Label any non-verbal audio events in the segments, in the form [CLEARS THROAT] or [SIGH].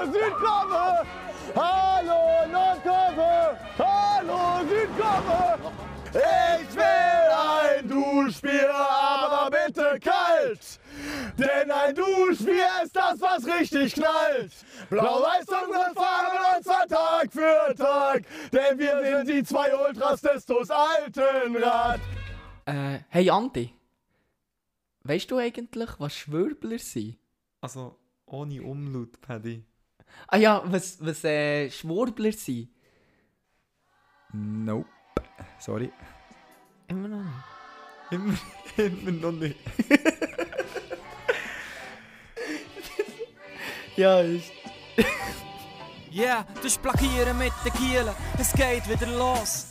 Hallo Südkurve! Hallo Nordkurve! Hallo Südkurve! Ich will ein Duschbier, aber bitte kalt! Denn ein Duschbier ist das, was richtig knallt! Blau-Weiß unsere Farben und zwar Tag für Tag! Denn wir sind die zwei Ultras des TuS Altenrad! Äh, hey Andi. Weißt du eigentlich, was Schwurbler sind? Also, ohne Umlaut, Paddy. Ah ja, was, was äh, Schwurbler sind? Nope. Sorry. Immer noch nicht. Immer, [LAUGHS] immer noch nicht. [LAUGHS] Ja, ist. Yeah, das ist Plagieren mit den Gielen. Es geht wieder los.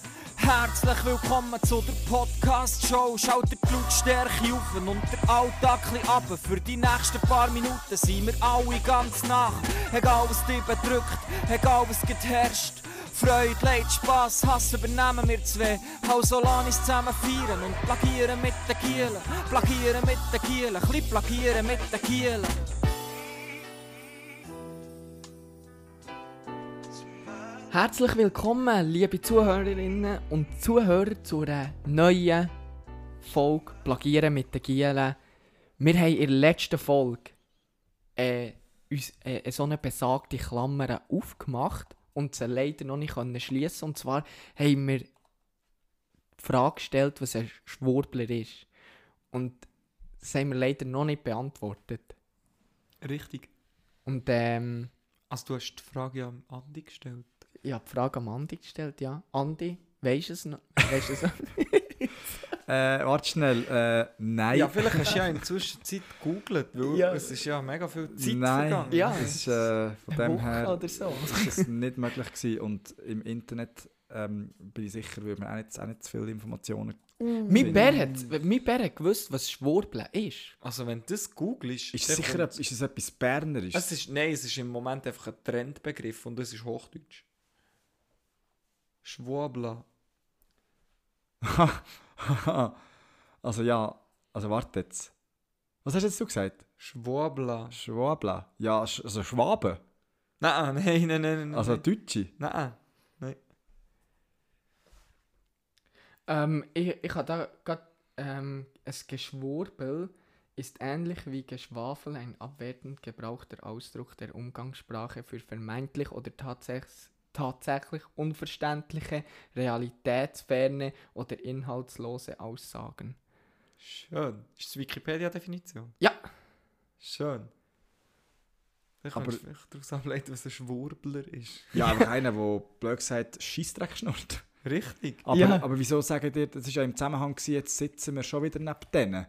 Herzlich willkommen zu der Podcast-Show. Schaut die Blutstärke auf und der Alltag runter. Für die nächsten paar Minuten sind wir alle ganz nach. Egal was dich bedrückt, egal was geherrscht. Freude, Leid, Spass, Hass übernehmen wir zwei. Also lass zusammen feiern und plagieren mit den Gielen. Plagieren mit den Gielen, ein plagieren mit den Gielen. Herzlich willkommen, liebe Zuhörerinnen und Zuhörer, zu einer neuen Folge Plagieren mit den Gielen. Wir haben in der letzten Folge äh, uns, äh, so eine besagte Klammer aufgemacht und sie leider noch nicht schließen. Und zwar haben wir die Frage gestellt, was ein Schwurbler ist. Und das haben wir leider noch nicht beantwortet. Richtig. Und ähm, Also, du hast die Frage ja am Andi gestellt. Ich habe die Frage am Andi gestellt, ja. Andi, weisst du es noch? Weisst du es noch? [LAUGHS] Äh, warte schnell. Äh, nein. Ja, vielleicht hast du ja in der Zwischenzeit gegoogelt, weil Ja. es ist ja mega viel Zeit Nein. vergangen. Ja. Das ist, äh, von dem her oder so. ist das nicht möglich gewesen. Und im Internet ähm, bin ich sicher, würde man auch nicht, auch nicht zu viele Informationen. Mein Bär, hat, mein Bär hat gewusst, was Schwurbeln ist. Also, wenn du das googelst... Ist es sicher ist es etwas Bernerisches? Es ist, nein, es ist im Moment einfach ein Trendbegriff und es ist Hochdeutsch. Schwabla. [LAUGHS] also ja, also warte jetzt. Was hast jetzt du gesagt? Schwabla. Schwabla. Ja, sch also Schwaben. Nein, nein, nein, nein, nein. Also nein. Deutsche. Nein, nein. Ähm, ich, ich habe da gerade ähm, ein Geschwurbel ist ähnlich wie Geschwafel ein abwertend gebrauchter Ausdruck der Umgangssprache für vermeintlich oder tatsächlich, tatsächlich unverständliche, realitätsferne oder inhaltslose Aussagen. Schön. Ist das Wikipedia-Definition? Ja, Schön. Ich Aber- kann vielleicht daraus ableiten, was ein Schwurbler ist. Ja, einfach einer, der blöd gesagt Scheissdreck schnurrt. Richtig. Aber, Ja. aber wieso sagen dir, das ist ja im Zusammenhang gewesen, jetzt sitzen wir schon wieder neben denen.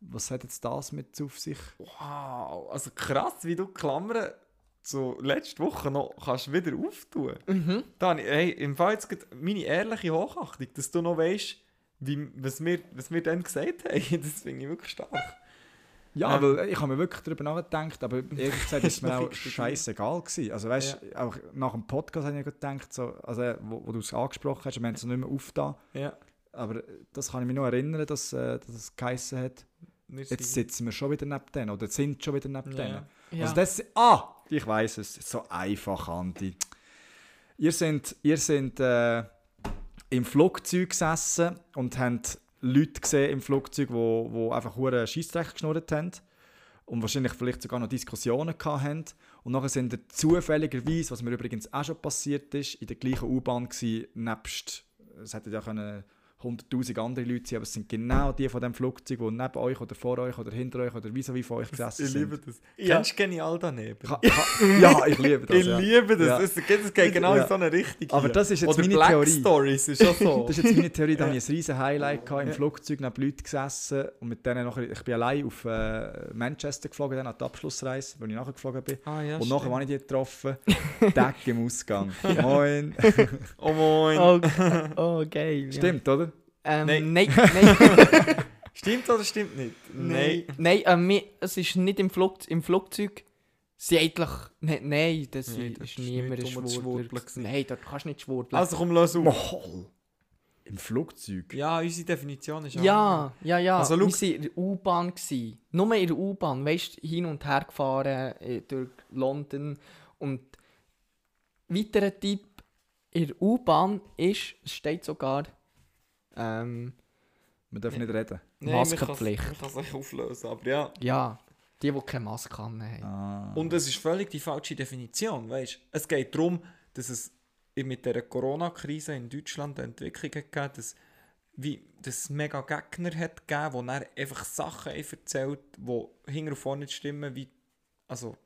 Was hat jetzt das mit auf sich? Wow. Also krass, wie du die Klammern so letzte Woche noch kannst wieder auftun. mhm. Dani, hey, im Fall jetzt meine ehrliche Hochachtung, dass du noch weißt, wie, was, wir, was wir dann gesagt haben. [LAUGHS] Das finde ich wirklich stark. Ja, Ähm. weil ich habe mir wirklich darüber nachgedacht, aber ehrlich gesagt ist mir [LAUGHS] auch scheißegal gewesen. Also weißt du, auch nach dem Podcast habe ich gedacht, so, also, wo, wo du es angesprochen hast, wir haben es noch nicht mehr aufgetan, Ja. aber das kann ich mich noch erinnern, dass, äh, dass es geheissen hat, jetzt sitzen wir schon wieder neben denen oder sind schon wieder neben Ja. denen. ja. Also das, ah, ich weiß es, so einfach, Andi. Ihr sind, ihr sind äh, im Flugzeug gesessen und habt Leute gesehen im Flugzeug, wo, wo einfach hure Scheissdreck geschnurrt haben und wahrscheinlich vielleicht sogar noch Diskussionen gehabt haben. Und nachher sind ihr zufälligerweise, was mir übrigens auch schon passiert ist, in der gleichen U-Bahn gewesen, nebst, es hätten ja können 100'000 andere Leute sein, aber es sind genau die von dem Flugzeug, die neben euch oder vor euch oder hinter euch oder vis-à-vis von euch gesessen Ich sind. liebe das. Ja. Kennst du genial daneben? Ka- ka- ja, ich liebe das. ich ja. liebe das. Ja. Es geht, es geht genau Ja. in so eine Richtung. Aber das ist jetzt Oder meine Black Theorie. Stories ist auch so. [LAUGHS] Das ist jetzt meine Theorie, da habe ich ein riesen Highlight gehabt, im Ja. Flugzeug neben Leuten gesessen und mit denen nachher, ich bin allein auf äh, Manchester geflogen, dann an die Abschlussreise, wo ich nachher geflogen bin. ah, ja, und nachher habe ich die getroffen, Deck im Ausgang. [LAUGHS] Moin. Oh moin. Oh, oh geil. ja. Stimmt, oder? Ähm, Nein. nein, nein. [LAUGHS] Stimmt oder stimmt nicht? Nein, nein ähm, mir- es ist nicht im, Flug, im Flugzeug. Sie eigentlich. Ne, nein, das Nein, das ist ist niemand ein Schwurbler. Nein, dort kannst du nicht schwurbeln. Also komm, los auf. Moll. Im Flugzeug? Ja, unsere Definition ist ja, ja, ja. Also, wir schau- waren in der U-Bahn. Nur in der U-Bahn. Weißt du, hin und her gefahren äh, durch London. Und weiterer Tipp in der U-Bahn ist, es steht sogar, ähm, Wir dürfen nicht reden. Maskenpflicht. Ich kann es nicht auflösen, aber ja. ja, die, die keine Maske haben. Ah. Und es ist völlig die falsche Definition, weißt Es geht darum, dass es mit der Corona-Krise in Deutschland eine Entwicklung gegeben, dass wie das mega Gegner hat gegeben, wo er einfach Sachen haben erzählt, die hinten und vorne nicht stimmen, wie also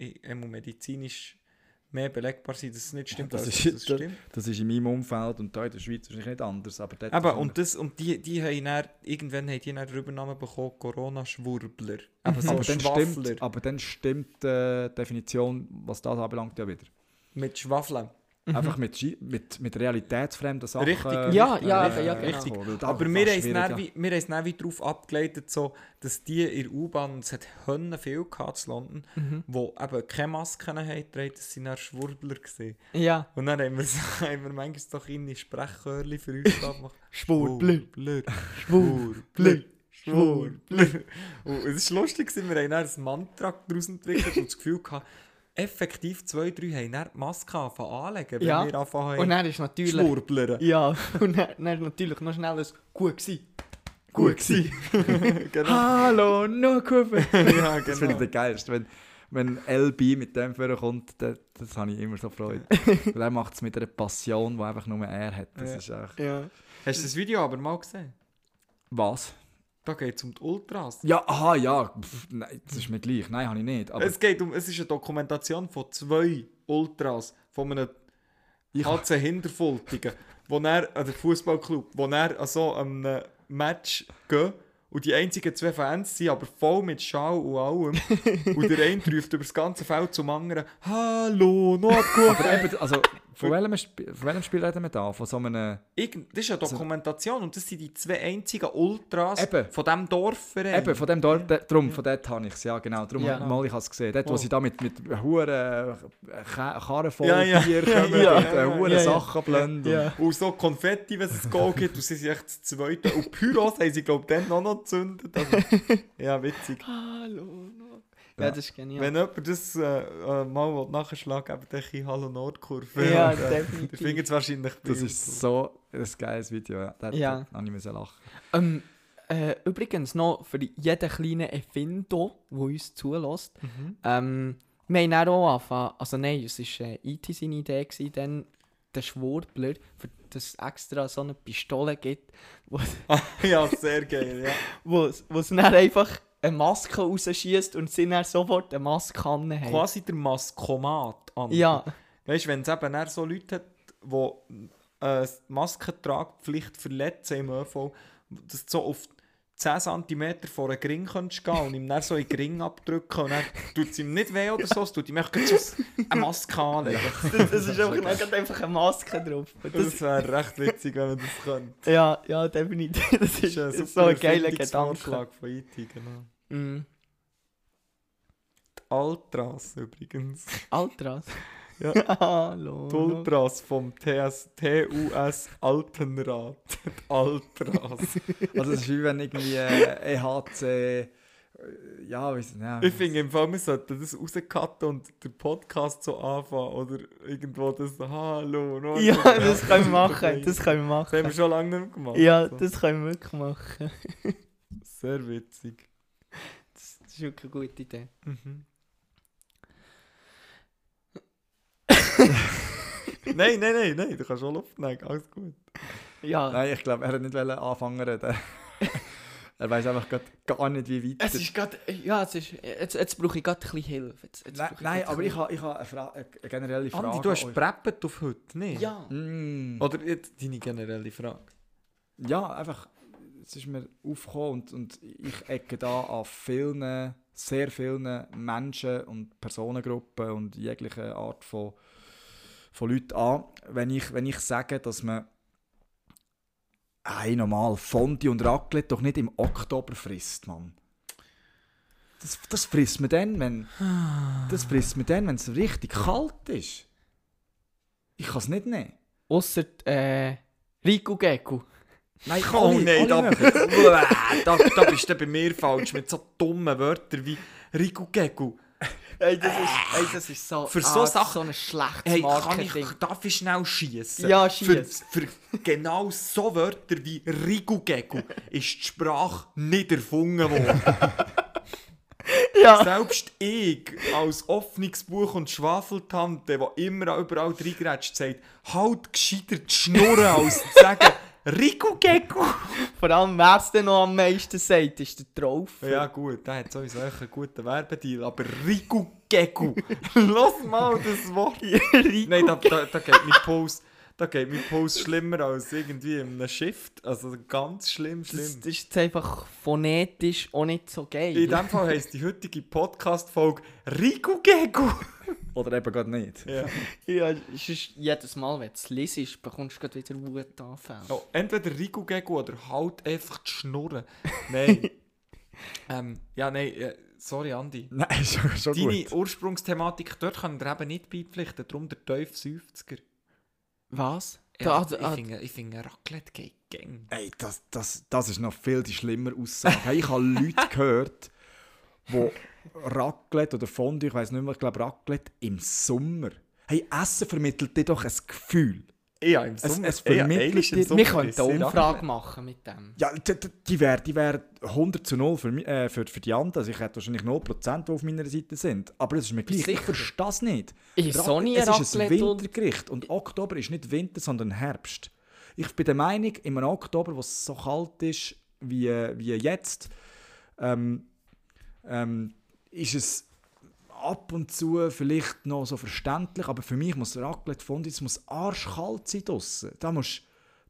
i- einmal medizinisch mehr belegbar sind, dass es nicht stimmt, das als ist- dass es stimmt. Das ist in meinem Umfeld und da in der Schweiz wahrscheinlich nicht anders. Aber dort Eben, und, das, und die, die haben dann, irgendwann haben die dann den Übernamen bekommen, Corona-Schwurbler. Eben so aber, dann stimmt, aber dann stimmt äh, die Definition, was das anbelangt, ja wieder. Mit Schwaffeln. Einfach mit, mit, mit realitätsfremden Sachen. Richtig. Ja, äh, ja, äh, ja, genau. richtig. Aber wir haben es dann wie- darauf abgeleitet, so, dass die in der U-Bahn, es hat Hönnen viel gehabt in London, Mhm. die eben keine Masken haben getragen, das sind dann Schwurbler gewesen. Ja, Und dann haben wir, so, [LAUGHS] haben wir manchmal so kleine Sprechchörchen für uns gemacht. [LAUGHS] Schwurbler. Schwurbler. Schwurbler. Schwurbler. Und es war lustig, wir haben dann ein Mantra daraus entwickelt und das Gefühl gehabt, effektiv zwei, drei haben dann die Maske anlegen, wenn Ja. wir anfangen Und dann ist natürlich... Schwurblern. Ja, [LAUGHS] und dann, dann ist natürlich noch schnell ein «Gut gsi». Gut [LAUGHS] gewesen. genau. Hallo, no Kurve. [LAUGHS] ja, Das finde ich genau. der geilste. Wenn, wenn LB mit dem vorkommt, das, das habe ich immer so Freude. Weil er macht es mit einer Passion, die einfach nur er hat. Das Ja. ist echt... Ja. Hast du das Video aber mal gesehen? Was? Da geht es um die Ultras. Ja, aha, ja. Pff, nein, das ist mir gleich. Nein, habe ich nicht. Aber es, geht um, es ist eine Dokumentation von zwei Ultras, von einem Ich- HC Hinterfoltigen, wo er, an der Fußballclub, wo er an so einem Match geht und die einzigen zwei Fans sind aber voll mit Schau und allem. [LAUGHS] und der eine ruft über das ganze Feld zum anderen «Hallo, noch [LAUGHS] aber eben, also, von welchem, von welchem Spiel reden wir da? Von so einem... Irgend, Das ist eine Dokumentation und das sind die zwei einzigen Ultras Eben. von diesem Dorfverein. Eben, von dem dort, de, drum, von dort habe ich es, ja genau. Darum Ja. ja. mal, ich habe es gesehen. Dort, wo Oh. sie da mit, mit Huren äh, Karren voll Ja, ja. Bier kommen [LAUGHS] Ja, und ja, äh, ja, ja, ja. Sachen blenden. Ja. Und so Konfetti, wenn es Goal gibt, und sie sind echt das Zweite. Und Pyros haben sie, glaube ich, dann auch noch gezündet. Also, [LAUGHS] ja, witzig. Hallo, no. Ja, das ist genial. Wenn jemand das äh, äh, mal will nachschlagen will, eben dann Hallo Nordkurve. Ja, Und, äh, definitiv. Ihr findet es wahrscheinlich Das ist so ein geiles Video. Ja. Da, Ja. habe ich müssen lachen. Ähm, äh, übrigens noch für jeden kleinen Erfinder, der uns zulässt. Mhm. Ähm, wir haben dann auch angefangen, also nein, es war äh, IT seine Idee, gewesen, dann der Schwurbler, für das extra so eine Pistole gibt, wo, [LAUGHS] ja, sehr geil. Ja. wo, wo es dann einfach eine Maske rausschießt und sie dann sofort eine Maske haben. Quasi der Maskomat an. Ja, [LAUGHS] Weißt du, wenn es eben so Leute hat, die äh, Maskentragpflicht verletzen im ÖV, dass du so auf 10 cm vor einen Gring könntest gehen und ihm dann so in den Gring abdrücken und dann tut es ihm nicht weh oder so, es tut ihm einfach so eine Maske anlegen. das, das ist einfach, einfach eine Maske drauf. Das, Das wäre recht witzig, wenn man das könnte. ja, ja, definitiv. [LAUGHS] Das ist, das ist so ein geiler Gedanke. Vorschlag von IT, genau. Mm. Die Altras übrigens. Altras. [LAUGHS] Ja. [LAUGHS] Hallo. Die Ultras vom TS, TUS Altenrat. [LAUGHS] Die Altras. Also es ist wie wenn irgendwie äh, EHC... äh, Ja, weiss, ja. Ich finde im Fall, wir sollten das rauscutten und den Podcast so anfangen. Oder irgendwo das Hallo. no, Ja, das können wir machen. Das können wir Das haben wir machen. schon lange nicht mehr gemacht. Ja, So. das können wir wirklich machen. Sehr witzig. Ist wirklich eine gute Idee. Mhm. nein, nein, nein, nein, du kannst schon Luft nehmen, alles gut. Ja, Nein, ich glaube, er hat nicht anfangen reden. [LAUGHS] er weiß einfach grad gar nicht, wie weit... es ist gerade. Ja, es ist, jetzt, jetzt brauche ich gerade ein bisschen Hilfe. Jetzt, jetzt Nein, nein aber ich habe ich ha eine, Fra eine generelle Frage. Andi, du hast preppet auf heute, nicht? Ja. Mm. Oder jetzt deine generelle Frage. Ja, einfach, es ist mir aufgekommen und, und ich ecke da an vielen, sehr vielen Menschen und Personengruppen und jegliche Art von, von Leuten an, wenn ich, wenn ich sage, dass man Hey, normal, Fondue und Raclette doch nicht im Oktober frisst, Mann. Das, das frisst man dann, wenn das frisst man dann, wenn es richtig kalt ist. Ich kann es nicht nehmen. Ausser äh, Rico Gecko. Nein, [LAUGHS] Oh alle- nein, alle da, [LAUGHS] da, da bist du bei mir falsch mit so dummen Wörtern wie Rico Gecko. Ey, das ist, ey, das ist so, Für so ah, Sachen- so ein schlechtes Hey, kann Marketing. ich, darf ich schnell schießen? Ja, für, schiess. für genau so Wörter wie Rigugegu ist die Sprache nicht erfunden worden. [LAUGHS] Ja. Selbst ich, als Offnungsbuch und Schwafeltante, die immer überall reingrätscht, sagt, halt gescheiter die Schnurren, als zu sagen, Rigugegu. [LAUGHS] Vor allem, wer es denn noch am meisten sagt, ist der Traufer. Ja gut, der hat sowieso einen guten Werbedeal, aber Rigugegu, [LAUGHS] lass mal das Wort. [LAUGHS] Nein, da, da, da geht mein Puls, da geht mein Puls schlimmer als irgendwie in einem Shift. Also ganz schlimm, Das, schlimm. das ist jetzt einfach phonetisch auch nicht so geil. In dem Fall heisst die heutige Podcast-Folge Rigugegu. Oder eben gerade nicht. Ja. [LAUGHS] ja, es ist jedes Mal, wenn du es liest, bekommst du gleich wieder Wutanfälle. Oh, entweder Rigugegu oder halt einfach die Schnurren. Nein. [LAUGHS] ähm, ja, nein, äh, sorry Andi. [LAUGHS] Nein, schon, schon Deine gut. Ursprungsthematik, dort kann ich eben nicht beipflichten, darum der teuf 50er. Was? Ja, Da, ich ah, finde, ich finde Raclette geht gang. Ey, das, das, das ist noch viel die schlimmere Aussage. Hey, ich habe Leute gehört, die Raclette oder Fondue, ich weiß nicht mehr, ich glaube Raclette im Sommer. Hey, Essen vermittelt dir doch ein Gefühl. Ja, im Es- Sommer. es vermittelt ehrlich, im dir- Sommer wir könnten eine Umfrage machen mit dem. Ja, d- d- die wäre die wär 100 zu 0 für, äh, für, für die anderen. Also ich hätte wahrscheinlich 0%, die auf meiner Seite sind. Aber das ist mir gleich. Ich verstehe das nicht. Ist Rac- so nie es ist ein Wintergericht. Und Oktober ist nicht Winter, sondern Herbst. Ich bin der Meinung, im Oktober, wo es so kalt ist wie, wie jetzt, ähm, ähm, ist es ab und zu vielleicht noch so verständlich, aber für mich muss Raclette Fondue, es muss arschkalt sein draussen. Da musst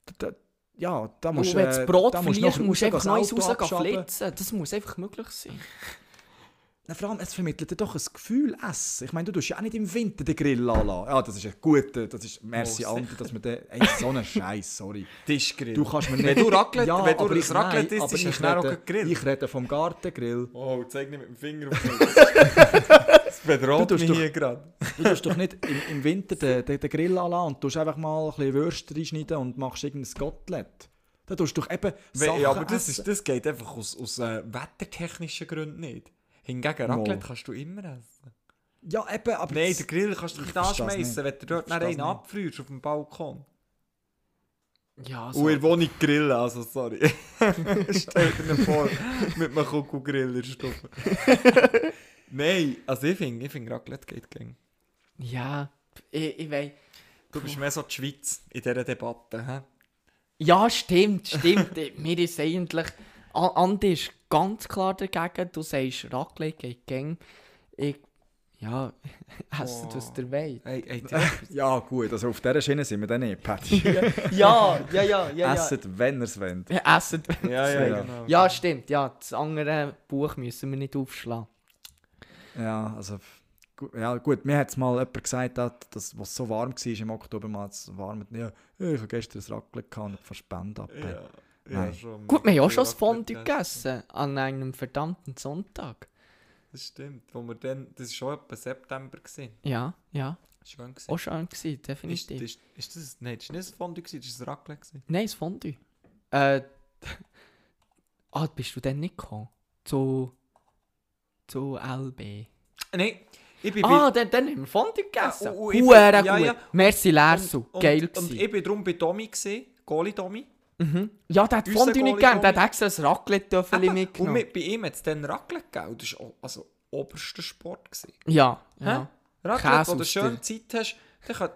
da, da, ja, da musst wenn du das Brot da verlierst, musst du einfach neues Auto rausgehen abschaben. flitzen. Das muss einfach möglich sein. Na, vor allem, es vermittelt dir doch ein Gefühl, Essen. Ich meine, du tust ja auch nicht im Winter den Grill anlassen. Ja, das ist ein guter, das ist, merci Oh, sicher. dass wir den, ey, so einen [LAUGHS] Scheiß, sorry. Tischgrill. Du kannst mir nicht... Wenn du Raclette, ja, wenn du aber ein ich- Raclette nein, isst, aber ist ich dann auch rede- ein Grill. Ich rede vom Gartengrill. Oh, zeig nicht mit dem Finger auf mich. [LAUGHS] das bedroht mich doch- hier gerade. Du tust doch nicht im, im Winter den, den, den Grill anlassen und tust einfach mal ein bisschen Würste reinschneiden und machst irgendein Kotelett. Da tust du doch eben Sachen Ja, aber das, ist, das geht einfach aus, aus äh, wettertechnischen Gründen nicht. Hingegen Raclette Mo. kannst du immer essen. Ja, eben, aber... Nein, den Grill kannst du Ich nicht anschmeißen, nicht. wenn du dort nach einen nicht. abfrierst auf dem Balkon. Ja, Und in der Wohnung grillen, also sorry. [LAUGHS] Stell dir vor, mit einem Kugelgrill in der Stube. [LAUGHS] Nein, also ich finde, ich find Raclette geht gegen. Ja, ich, ich weiß. Du bist mehr so die Schweiz in dieser Debatte. He? Ja, stimmt, stimmt. [LAUGHS] Mir ist eigentlich. Andi ist ganz klar dagegen. Du sagst, Raclette geht gäng. Ich. Ja, essen du es der Welt. Hey, hey, [LAUGHS] Ja, gut, also auf dieser Schiene sind wir dann nicht, Patty. [LAUGHS] Ja, ja, ja, ja. ja. Esset, wenn ihr es wollt. Ja, Essen. ja, ja, Ja. genau. Ja, stimmt. Ja, das andere Buch müssen wir nicht aufschlagen. Ja, also... Ja, gut, mir hat es mal jemand gesagt, dass, dass was so warm war im Oktober, mal es warm ja, ich habe gestern ein Raclette gehabt und fast ab. Ja, ja, schon. Gut, wir haben ja auch schon das Fondue gegessen. An einem verdammten Sonntag. Das stimmt. Wo wir dann, das war schon etwa September. Gewesen. Ja, ja. Schön gewesen. Auch schön gewesen, ist, definitiv. ist, ist das, nein, das war nicht ein Fondue, gewesen, das war ein Raclette. Gewesen. Nein, das Fondue. Äh. [LAUGHS] Ah, bist du denn nicht gekommen? Zu. Zu LB. Nein, ich bin Ah, dann, dann haben wir Fondue gegessen. Ja, und- und Huere ja, gut. ja. Merci, Lersu. Geil und, und ich bin darum bei Domi gesehen, Goli Domi. Mhm. Ja, der hat Unser Fondue nicht gegeben. Der hat extra ein Raclette-Töffel Und mitgenommen. mit, bei ihm hat es dann Raclette gegeben. Das war also oberster Sport. Gewesen. Ja, Hä? ja. Raclette, Käse wo du schön Zeit hast,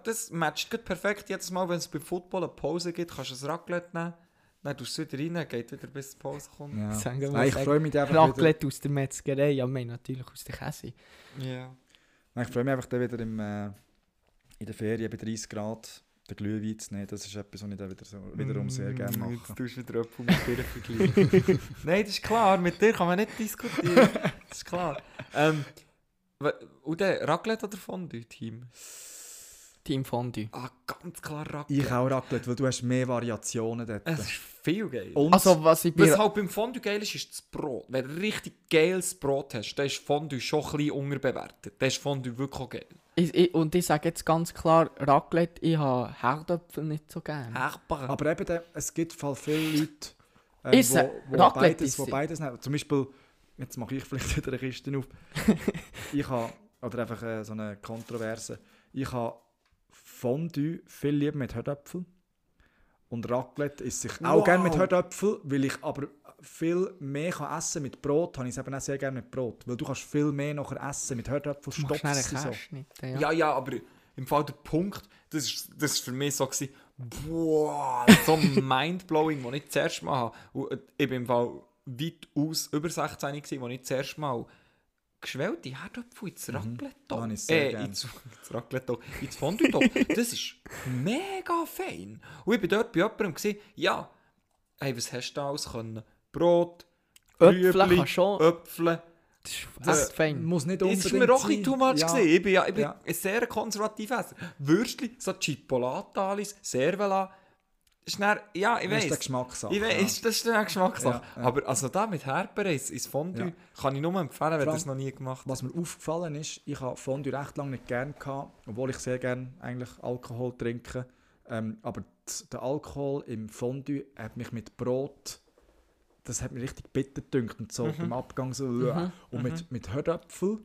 das matcht gut perfekt. Jedes Mal, wenn es bei Football eine Pause gibt, kannst du ein Raclette nehmen. Dann tust du es wieder rein, geht wieder bis die Pause kommt. Ja. Sagen wir Nein, ich freue mich einfach wieder, Raclette aus der Metzgerei. Ja, wir natürlich aus der Käse. Ja. Nein, ich freue mich einfach dann wieder im, äh, in der Ferien bei 30 Grad den Glühwein zu nehmen. Das ist etwas, was ich dann wieder so, wiederum sehr gerne Mm, mache. Jetzt tust du wieder Äpfel mit dir vergleichen. [LAUGHS] Nein, das ist klar, mit dir kann man nicht diskutieren. Das ist klar. Ähm, und der Raclette oder Fondue-Team? Team Fondue. Ah, ganz klar Raclette. Ich auch Raclette, weil du hast mehr Variationen dort. Es ist viel geil. Und Also, was ich Was halt beim Fondue geil ist, ist das Brot. Wenn du richtig geiles Brot hast, dann ist Fondue schon ein bisschen unterbewertet. Dann ist Fondue wirklich auch geil. Ich, ich, und ich sage jetzt ganz klar, Raclette, ich habe Herdöpfel nicht so gerne. Herber. aber eben, der- es gibt viele Leute, ähm, Ist, wo, äh, wo, Raclette beides, ist wo beides nehmen. Zum Beispiel jetzt mache ich [LAUGHS] vielleicht wieder eine Kiste auf. [LAUGHS] ich habe, oder einfach äh, so eine Kontroverse, ich habe Fondue viel lieber mit Herdöpfel. Und Raclette isst sich auch Wow. gerne mit Herdöpfel, weil ich aber viel mehr kann essen mit Brot, habe ich es eben auch sehr gerne mit Brot. Weil du kannst viel mehr nachher essen mit Du schnell einen stopfen so. Käseschnitt. Ja. Ja, ja, aber im Fall der Punkt, das ist, das ist für mich so gewesen, boah, so [LAUGHS] mindblowing, was ich zuerst mal habe. Und äh, ich bin im Fall weitaus über 16 gewesen, wo ich zuerst mal geschwellte Herdöpfel ins Raclette sehr äh, gern. ins, ins Raclette ins Fondue Das ist mega fein. Und ich bin dort bei jemandem gesehen, ja, hey, was hast du da alles können? Brot, Äpfel schon- Äpfel. Das ist Das- echt fein. Muss nicht Das unbedingt ist mir auch ein too much Ja. gewesen. Ich bin, ja, ich bin Ja. ein sehr konservativ Esser. Würstchen, so Chipolatalis, Servela. Ist dann, ja, ich Das ist weiß. eine Geschmackssache, Ich das ist eine Geschmackssache. Ja, ja. Aber also da mit Herbereis ins Fondue kann ich nur empfehlen, wenn das noch nie gemacht hast. Was mir aufgefallen ist, ich habe Fondue recht lange nicht gern gehabt, obwohl ich sehr gerne eigentlich Alkohol trinke. Ähm, aber der Alkohol im Fondue hat mich mit Brot, das hat mich richtig bitter gedünkt und so Mhm. beim Abgang so. Und mit, mit Herdöpfel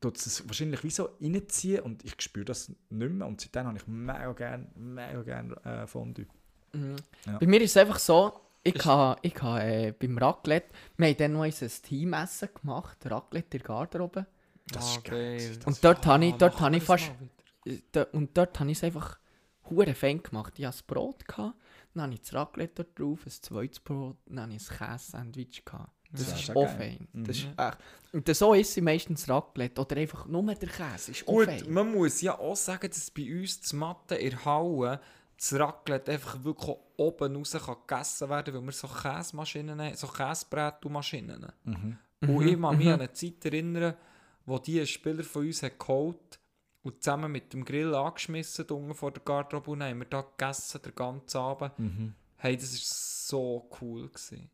tut es wahrscheinlich wie so reinziehen und ich spüre das nicht mehr. Und seitdem habe ich mega gerne, mega gerne äh, Fondue. Mhm. Ja. Bei mir ist es einfach so, ich habe ich ha, äh, beim Raclette, wir haben dann noch unser Teamessen gemacht, Raclette in der Garderobe. Das ist geil. Und dort habe ich, dort habe ich fast, und dort habe ich es einfach hure fein gemacht. Ich hatte das Brot, gehabt, dann habe ich das Raclette dort drauf, ein zweites Brot, dann habe ich ein Käse-Sandwich. gehabt. Das Ja, ist ist auch fein. Mhm. Das ist echt. Und so ist sie meistens Raclette oder einfach nur der Käse. Ist Gut, fein. man muss ja auch sagen, dass bei uns das Matte in der Halle das Raclette einfach wirklich oben raus kann gegessen werden weil wir so Käsemaschinen haben, so Käsebrätelmaschinen. Mhm. Und ich kann mich an eine Zeit erinnern, wo die ein Spieler von uns hat geholt und zusammen mit dem Grill angeschmissen unten vor der Garderobe und haben wir da gegessen, den ganzen Abend. Mhm. Hey, das war so cool. Gewesen.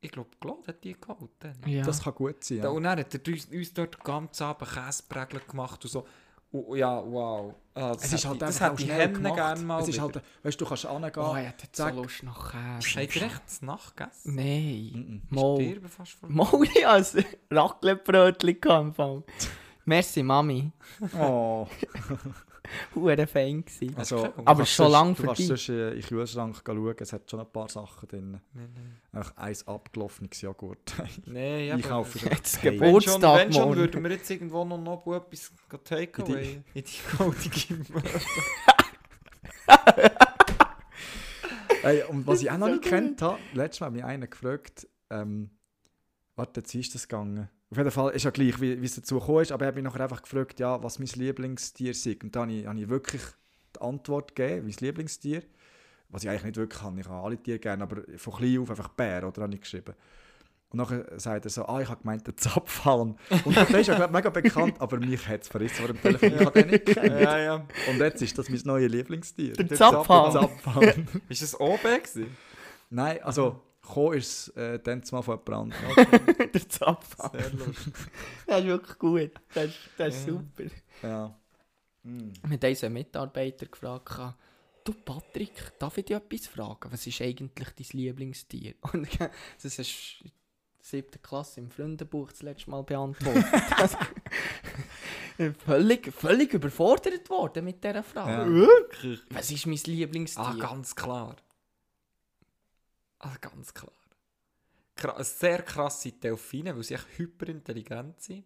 Ich glaube, Claude hat die geholt. Dann. ja. Das kann gut sein. Ja. und dann hat er uns, uns dort den ganzen Abend Käseprägel gemacht und so. Und, ja, wow. Ah, das Es ist hätte halt ich- das schnell Hennen gemacht. gerne mal es ist halt, weißt du, du kannst angehen. oh, ich hätte jetzt so zack. Lust nach Käse. Habt ihr echt Nachtgegessen? Nein. Mhm. Ich Mal. fast vor Mal [LAUGHS] ich als Raclette-Brötchen gehabt im Fall. Merci, Mami. Oh. [LAUGHS] [LAUGHS] Hure fein gewesen. Also, Aber du Aber schon sonst- lang Du kannst sonst äh, in den Kühlschrank schauen, es hat schon ein paar Sachen drin. Nein, nein. Eins abgelaufenes Joghurt. [LAUGHS] Nein, ja, ich kaufe Jetzt Hey. Wenn schon, Geburtstag wenn schon morgen. würden wir jetzt irgendwo noch, noch etwas Takeaway in die goldige [LAUGHS] Hey, und was ich auch noch nicht kennt habe, letztes Mal hat mich einer gefragt, ähm, warte, jetzt wie ist das gegangen? Auf jeden Fall ist ja gleich, wie, wie es dazu gekommen ist, aber er hat mich nachher einfach gefragt, ja, was mein Lieblingstier ist. Und da habe ich, habe ich wirklich die Antwort gegeben, mein Lieblingstier. Was ich eigentlich nicht wirklich kann, ich habe alle Tiere gerne, aber von klein auf einfach Bär, oder habe ich geschrieben. Und nachher sagt er so, ah, ich habe gemeint, der Zapfhahn. Und [LAUGHS] der ist ja glaub, mega bekannt, aber mich hat es verrissen vor dem Telefon. Ich habe den nicht gekannt. ja, ja. Und jetzt ist das mein neues Lieblingstier. Der Der Zapfhahn. Zapfhahn. Ist das OB gewesen? Nein, also, gekommen ist es äh, dann mal von jemand anderem. [LAUGHS] der Zapf. Sehr lustig. [LAUGHS] Das ist wirklich gut. Das ist, das ist Ja. super. Ja. Mm. Mit unseren Mitarbeiter gefragt, du Patrick, darf ich dich etwas fragen? Was ist eigentlich dein Lieblingstier? [LAUGHS] Und das ist siebte Klasse im Freundenbuch das letzte Mal beantwortet. völlig, völlig überfordert worden mit dieser Frage. Ja. Wirklich? Was ist mein Lieblingstier? Ah, ganz klar. Ah, ganz klar. Eine sehr krasse Delfine, weil sie echt hyperintelligent sind.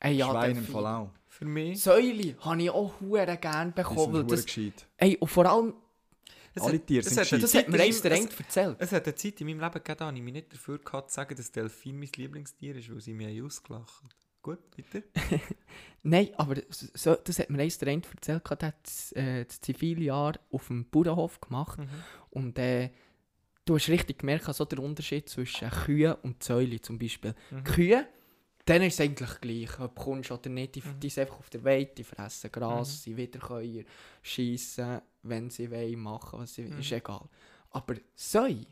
Ey, ja, Schwein im Delfin. Fall auch. Für mich. Säule habe ich auch hure gerne Die bekommen. das, gescheit. ey, und vor allem, Es Alle hat- Tiere sind gescheit. das hat mir in eins der erzählt. Es hat eine Zeit in meinem Leben gegeben, da habe ich mich nicht dafür gehabt, zu sagen, dass Delfin mein Lieblingstier ist, weil sie mich haben ausgelacht Gut, bitte. [LAUGHS] Nein, aber so, das hat mir eins der erzählt. Der hat das, äh, das Ziviljahr auf dem Bauernhof gemacht. Mhm. Und äh, du hast richtig gemerkt, also der Unterschied zwischen Kühen und Säule zum Beispiel. Mhm. Kühe, dann ist es eigentlich gleich, ob du kommst oder nicht. Die, Mhm. die sind einfach auf der Weide, die fressen Gras, Mhm. sie Wiederkäuer, schiessen, wenn sie wollen, machen, was sie Mhm. ist egal. Aber Säue,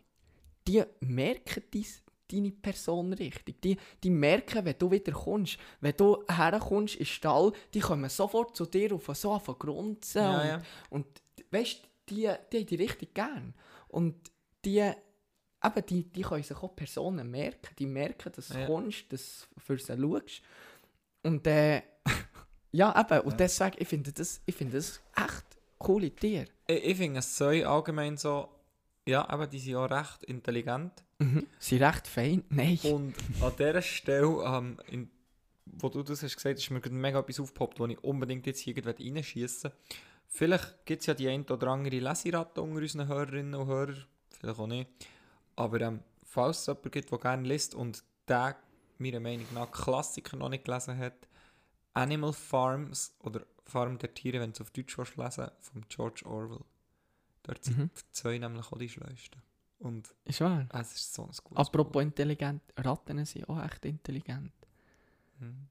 die merken dies, deine Person richtig. Die, die merken, wenn du wieder kommst, wenn du herkommst in den Stall, die kommen sofort zu dir auf so auf grunzen Ja, und ja. und weißt die, die haben die richtig gern. Und die, eben, die, die können sich auch Personen merken. Die merken, dass du Ja. kommst, dass du für sie schaust. Und äh, [LAUGHS] ja, eben, und deswegen, ich finde das, ich finde das echt coole Tiere. Ich, ich finde es Säue allgemein so, ja, aber die sind auch recht intelligent. Mhm. Sie sind recht fein. Nein. Und an dieser Stelle, ähm, in, wo du das hast gesagt, ist mir mega etwas aufgepoppt, wo ich unbedingt jetzt hier reinschießen Vielleicht gibt es ja die ein oder andere Leseratte unter unseren Hörerinnen und Hörern, vielleicht auch nicht. Aber ähm, falls es jemanden gibt, der gerne liest und der meiner Meinung nach Klassiker noch nicht gelesen hat, Animal Farms oder Farm der Tiere, wenn du es auf Deutsch willst lesen von George Orwell. Dort sind Mhm. die zwei nämlich auch die schleusten. Und Ist wahr. es ist so ein gutes Apropos intelligent, Ratten sind auch echt intelligent. Buch. Mhm.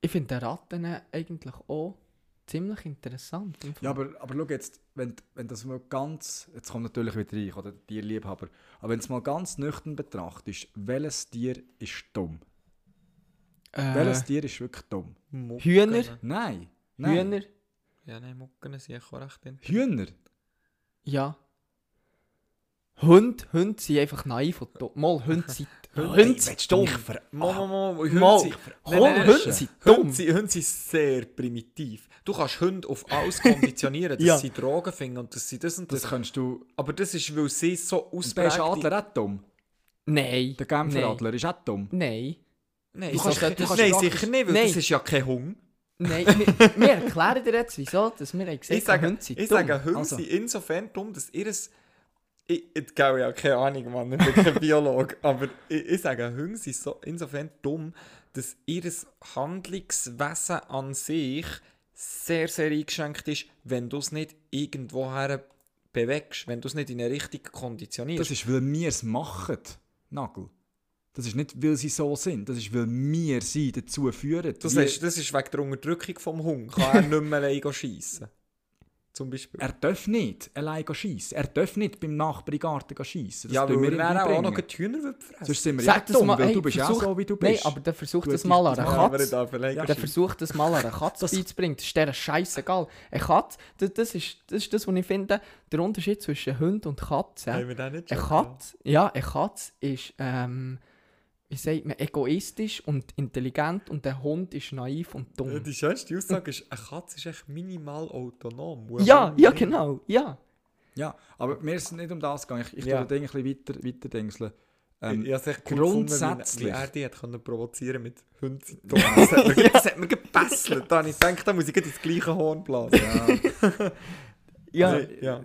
Ich finde Ratten eigentlich auch ziemlich interessant. Ja, aber, aber schau jetzt, wenn, wenn das mal ganz, jetzt kommt natürlich wieder rein, oder Tierliebhaber, aber wenn du es mal ganz nüchtern betrachtest, welches Tier ist dumm? äh, Welches Tier ist wirklich dumm? Mucken. Hühner? Nein. Nein. Hühner? Ja, nein, Mucken sind auch recht. Hühner? Ja. Hunde, Hunde sind einfach naiv und dumm. Mal, Hunde sind, Hunde sind dumm. ver- mo, mo, Hunde Mal, sind- Hunde, Hunde dumm. Hunde sind sehr primitiv. Du kannst Hunde auf alles konditionieren, [LAUGHS] dass Ja. sie Drogen finden und dass sie das und das. Das kannst du... Aber das ist, weil sie so Und der ist ausprägt... Adler auch dumm. Nein. Der Genfer. Adler ist auch dumm. Nein. Nein, Du kannst- du kannst nein sicher nicht, weil Nein. das ist ja kein Hund. Nein, wir, wir erklären dir jetzt, wieso dass wir haben [LAUGHS] gesagt Ich sage, Hunde sind ich sage Hunde Also. sind insofern dumm, dass ihres... Ich, ich glaube ja keine Ahnung, Mann, ich bin kein [LAUGHS] Biologe, aber ich, ich sage, Hunde sind so insofern dumm, dass ihr Handlungswesen an sich sehr, sehr eingeschränkt ist, wenn du es nicht irgendwoher bewegst, wenn du es nicht in eine Richtung konditionierst. Das ist, weil wir es machen, Nagel. Das ist nicht, weil sie so sind. Das ist, weil wir sie dazu führen. das, ist, das ist wegen der Unterdrückung vom Hund. Kann er [LAUGHS] nicht mehr schiessen. Zum Beispiel. Er darf nicht allein schiessen. Er darf nicht beim Nachbarn Garten schiessen. Das ja, weil wir dann auch noch die Hühner Sonst sind wir Sag ja das dumm, mal, weil hey, du bist versuch- auch so, wie du Nein, bist. aber dann versucht das mal an einer Ja, Katze. Dann schiessen. versucht das mal an einer Katze [LAUGHS] beizubringen. Das ist der scheißegal. Eine Katze, das, das, ist, das ist das, was ich finde, der Unterschied zwischen Hund und Katze. Haben wir den nicht Eine schon Katze, ja, eine Katze ist, ähm, wie sagt man, egoistisch und intelligent und der Hund ist naiv und Ja, dumm. Die schönste Aussage ist, eine Katze ist echt minimal autonom. Ja, ja, genau, ja. Ja, aber mir ist es nicht um das gegangen. Ich, ich Ja. ja. tue ein bisschen weiter, weiter dingseln. Ähm, ich, ich grundsätzlich- wie, wie er die hat können provozieren mit Hunden. [LAUGHS] Das hat mir, das hat mir gebesselt. Da habe ich gedacht, da muss ich ins gleiche Horn blasen. [LAUGHS] ja. Also, ja.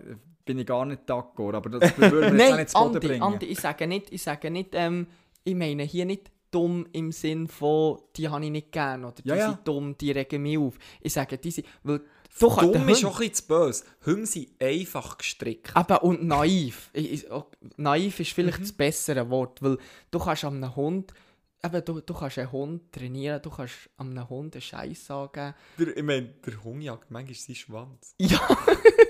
bin ich gar nicht d'accord, aber das [LAUGHS] würden wir jetzt auch nicht zu Boden Andi, bringen. Andi, ich sage nicht, ich sage nicht, ähm, ich meine hier nicht dumm im Sinn von, die habe ich nicht gern oder die Ja, ja. sind dumm, die regen mich auf. Ich sage, die sind, weil du kannst Dumm ist auch ein bisschen zu böse. Hunde sind einfach gestrickt. Eben, und naiv. Ich, ich, auch- naiv ist Mhm. vielleicht das bessere Wort, weil du kannst einem Hund, eben, du, du kannst einen Hund trainieren, du kannst einem Hund einen Scheiß sagen. Der, ich meine, der Hund jagt manchmal seinen Schwanz. [LAUGHS] Ja,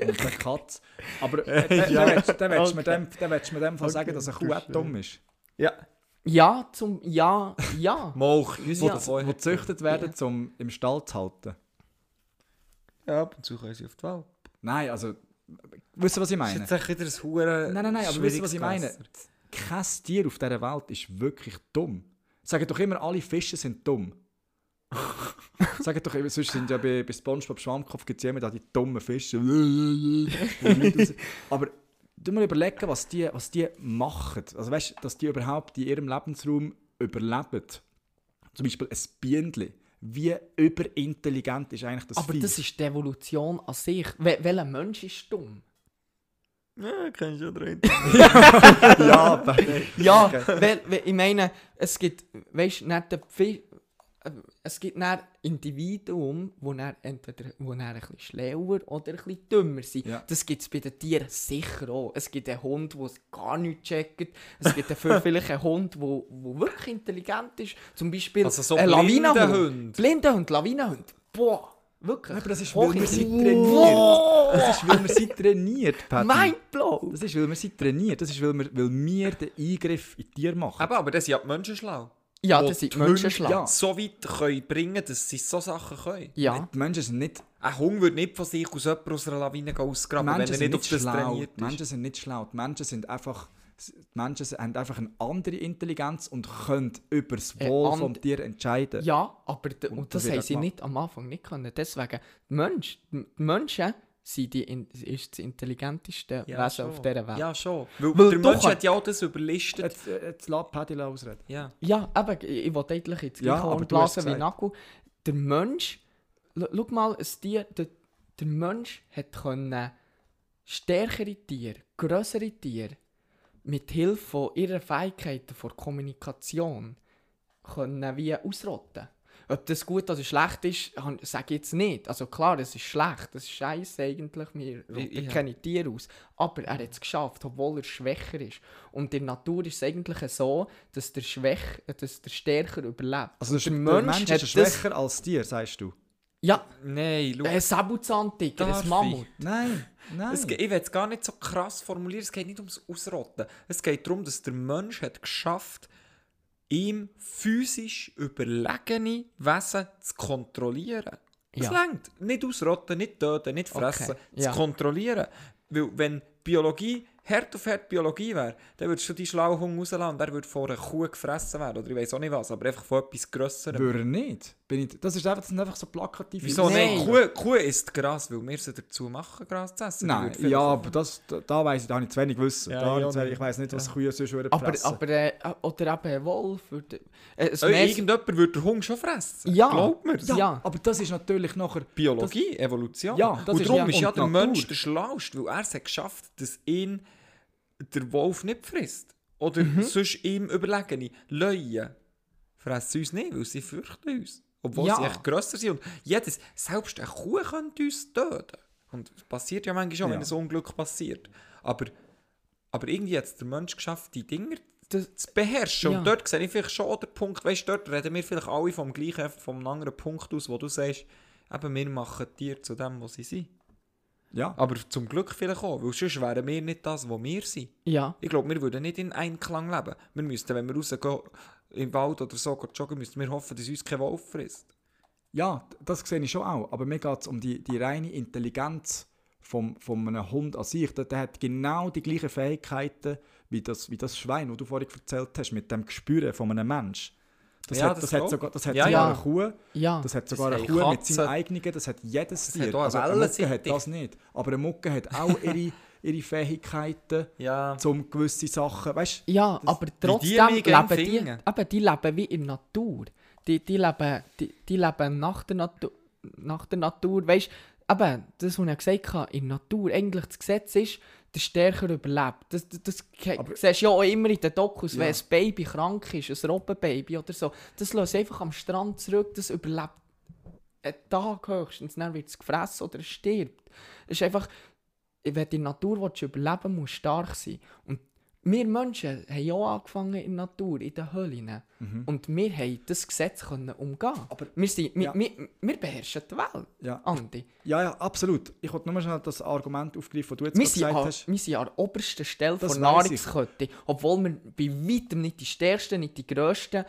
Und der Katz. Aber [LAUGHS] äh, Ja. äh, dann willst dann willst du mir dem, Fall sagen, dass eine Kuh dumm ist. Ja. Ja, zum, ja, ja. Moch, Die, Ja. Hat- gezüchtet werden, um im Stall zu halten. Ja, ab und zu können sie auf die Welt. Nein, also, wisst ihr, was ich Das meine? ist jetzt wieder ein hure Nein, nein, nein, aber wisst ihr, was ich meine? Kein Tier auf dieser Welt ist wirklich dumm. Sagen doch immer, alle Fische sind dumm. [LAUGHS] Sagen doch immer, sonst sind ja bei, bei Spongebob Schwammkopf gibt es ja immer da die dummen Fische. [LAUGHS] Wo aber du mal überlegen, was die, was die machen. Also weißt du, dass die überhaupt in ihrem Lebensraum überleben. Zum Beispiel ein Bienenli. Wie überintelligent ist eigentlich das Aber Viech? das ist die Evolution an sich. Wel welcher Mensch ist dumm? Ja, kennst du ja drin. [LAUGHS] [LAUGHS] ja, aber- Ja, weil, weil, ich meine, es gibt, weißt du, nicht der Pfi- äh, es gibt dann Individuen, die dann entweder wo dann ein bisschen schlauer oder ein bisschen dümmer sind. Ja. Das gibt es bei den Tieren sicher auch. Es gibt einen Hund, der es gar nicht checkt. Es gibt dafür [LAUGHS] vielleicht einen Hund, der wirklich intelligent ist. Zum Beispiel Also so ein Lawinenhund. Hunde. Blinde Hund, Lawinenhund. Boah, wirklich. aber das ist, weil wir sie trainiert. Das ist, weil wir sie trainiert, Patty. Mindblow. Das ist, weil wir sie trainiert. Das ist, weil wir, weil wir den Eingriff in Tier machen. Eben, aber das sind ja die Menschen schlau. Ja, das sind die die Menschen schlau. Ja. So weit können bringen, dass sie so Sachen können. Ja. Die Menschen sind nicht, Ein Hund würde nicht von sich aus jemandem aus einer Lawine ausgraben, Menschen wenn er sind nicht auf nicht das schlau. trainiert Die ist. Menschen sind nicht schlau. Die Menschen sind einfach Menschen haben einfach eine andere Intelligenz und können über das Äh, Wohl and- vom Tier entscheiden. Ja, aber Und und, das haben sie nicht am Anfang nicht können. Deswegen, die, Mensch, die Menschen sind die in, ist das intelligenteste Wesen auf dieser Welt. Ja, schon. Weil, Weil der Mensch hat- ja auch das überlistet. Jetzt, äh, jetzt lass Paddy ausreden. Ja. Ja, eben, ich, ich wollte eigentlich jetzt Ja, aber blasen wie. Naku. Der Mensch, schau mal, ein Tier, der, der Mensch hat können stärkere Tiere, größere Tiere, mit Hilfe von ihren Fähigkeiten vor Kommunikation können wie ausrotten. Ob das gut oder schlecht ist, sage ich jetzt nicht. Also klar, es ist schlecht, das ist scheiße eigentlich, wir rotten ja. keine Tiere aus. Aber er hat es geschafft, obwohl er schwächer ist. Und in der Natur ist es eigentlich so, dass der, Schwäch, dass der Stärker überlebt. Also der, der Mensch hat ist das- schwächer als Tier, sagst du? Ja, Nein, schau. ein Säbelzahntiger, ein ich? Mammut. Nein, nein. Es, ich will es gar nicht so krass formulieren, es geht nicht ums Ausrotten. Es geht darum, dass der Mensch hat geschafft, ihm physisch überlegene Wesen zu kontrollieren. Das Ja. längt. Nicht ausrotten, nicht töten, nicht Okay, fressen. ja. Zu kontrollieren. Weil wenn Biologie hart auf hart Biologie wäre, dann würdest du die Schlauhung rauslassen und er würde von einer Kuh gefressen werden. Oder ich weiß auch nicht was, aber einfach von etwas Grösserem. Würde er nicht. Bin ich, das, ist einfach, das sind einfach so plakative Wieso Nein. nicht? Kuh, Kuh isst Gras, weil wir sie dazu machen, Gras zu essen. Nein, würde ja, aber das, da, da weiss ich, da habe ich zu wenig Wissen. Ja, da ja, ich, wenig, ich weiss nicht, was Kühe sonst würden Aber, fressen. aber äh, oder eben ein Wolf. Oder, äh, Oh, Mes- irgendjemand würde den Hund schon fressen. Ja. Glaubt mir. Ja. ja, aber das ist natürlich nachher... Biologie, Evolution. Ja, das und ist darum ja- ist ja und der Natur. Mensch der Schlauste, weil er es hat geschafft, dass ihn der Wolf nicht frisst. Oder Mhm. sonst ihm überlegene Löwen fressen uns nicht, weil sie fürchten uns. Obwohl Ja. sie echt grösser sind. Und jedes, selbst eine Kuh könnte uns töten. Und es passiert ja manchmal schon, Ja. wenn ein Unglück passiert. Aber, aber irgendwie hat es der Mensch geschafft, die Dinger Das- zu beherrschen. Ja. Und dort sehe ich vielleicht schon den Punkt, weißt du, dort reden wir vielleicht alle vom gleichen, vom anderen Punkt aus, wo du sagst, eben, wir machen Tiere zu dem, was sie sind. Ja, Aber zum Glück vielleicht auch, weil sonst wären wir nicht das, was wir sind. Ja, Ich glaube, wir würden nicht in Einklang leben. Wir müssten, wenn wir rausgehen, im Wald oder so joggen, müssten wir hoffen, dass uns kein Wolf frisst. ja, das sehe ich schon auch. Aber mir geht es um die, die reine Intelligenz vom, von einem Hund an sich. Der, der hat genau die gleichen Fähigkeiten wie das, wie das Schwein, das du vorhin erzählt hast, mit dem Gespüren von einem Mensch. Das Ja, hat, das das hat sogar, das hat Ja, sogar ja. eine Kuh. ja. Das hat Das sogar eine haben Kuh mit seinem eigenen, das hat jedes Das Tier. hat eine also eine Mucke hat das nicht. Aber eine Mucke hat auch [LAUGHS] ihre, ihre Fähigkeiten, Ja. um gewisse Sachen, weißt Ja, aber die trotzdem gern leben die, eben, die leben wie in der Natur. Die, die, leben, die, die leben nach der Natur. Nach der Natur. Weißt du, eben, das, was ich gesagt habe, in der Natur, eigentlich das Gesetz ist, der Stärker überlebt. Das, das, das Aber- siehst du ja auch immer in den Dokus, Ja. wenn ein Baby krank ist, ein Robbenbaby oder so. Das lässt einfach am Strand zurück, das überlebt einen Tag höchstens, dann wird es gefressen oder es stirbt. Es ist einfach, wenn der Natur willst, überleben musst du stark sein. Und wir Menschen haben ja auch angefangen in der Natur, in den Höhlen. Und wir haben das Gesetz können umgehen. Aber- wir, sind, wir, Ja. wir, wir beherrschen die Welt, Ja. Andi. Ja, ja, absolut. Ich wollte nur schnell das Argument aufgreifen, das du jetzt Wir sind, gesagt an, hast. wir sind an der obersten Stelle Das der weiss ich. Nahrungskette. Obwohl wir bei weitem nicht die stärksten, nicht die grössten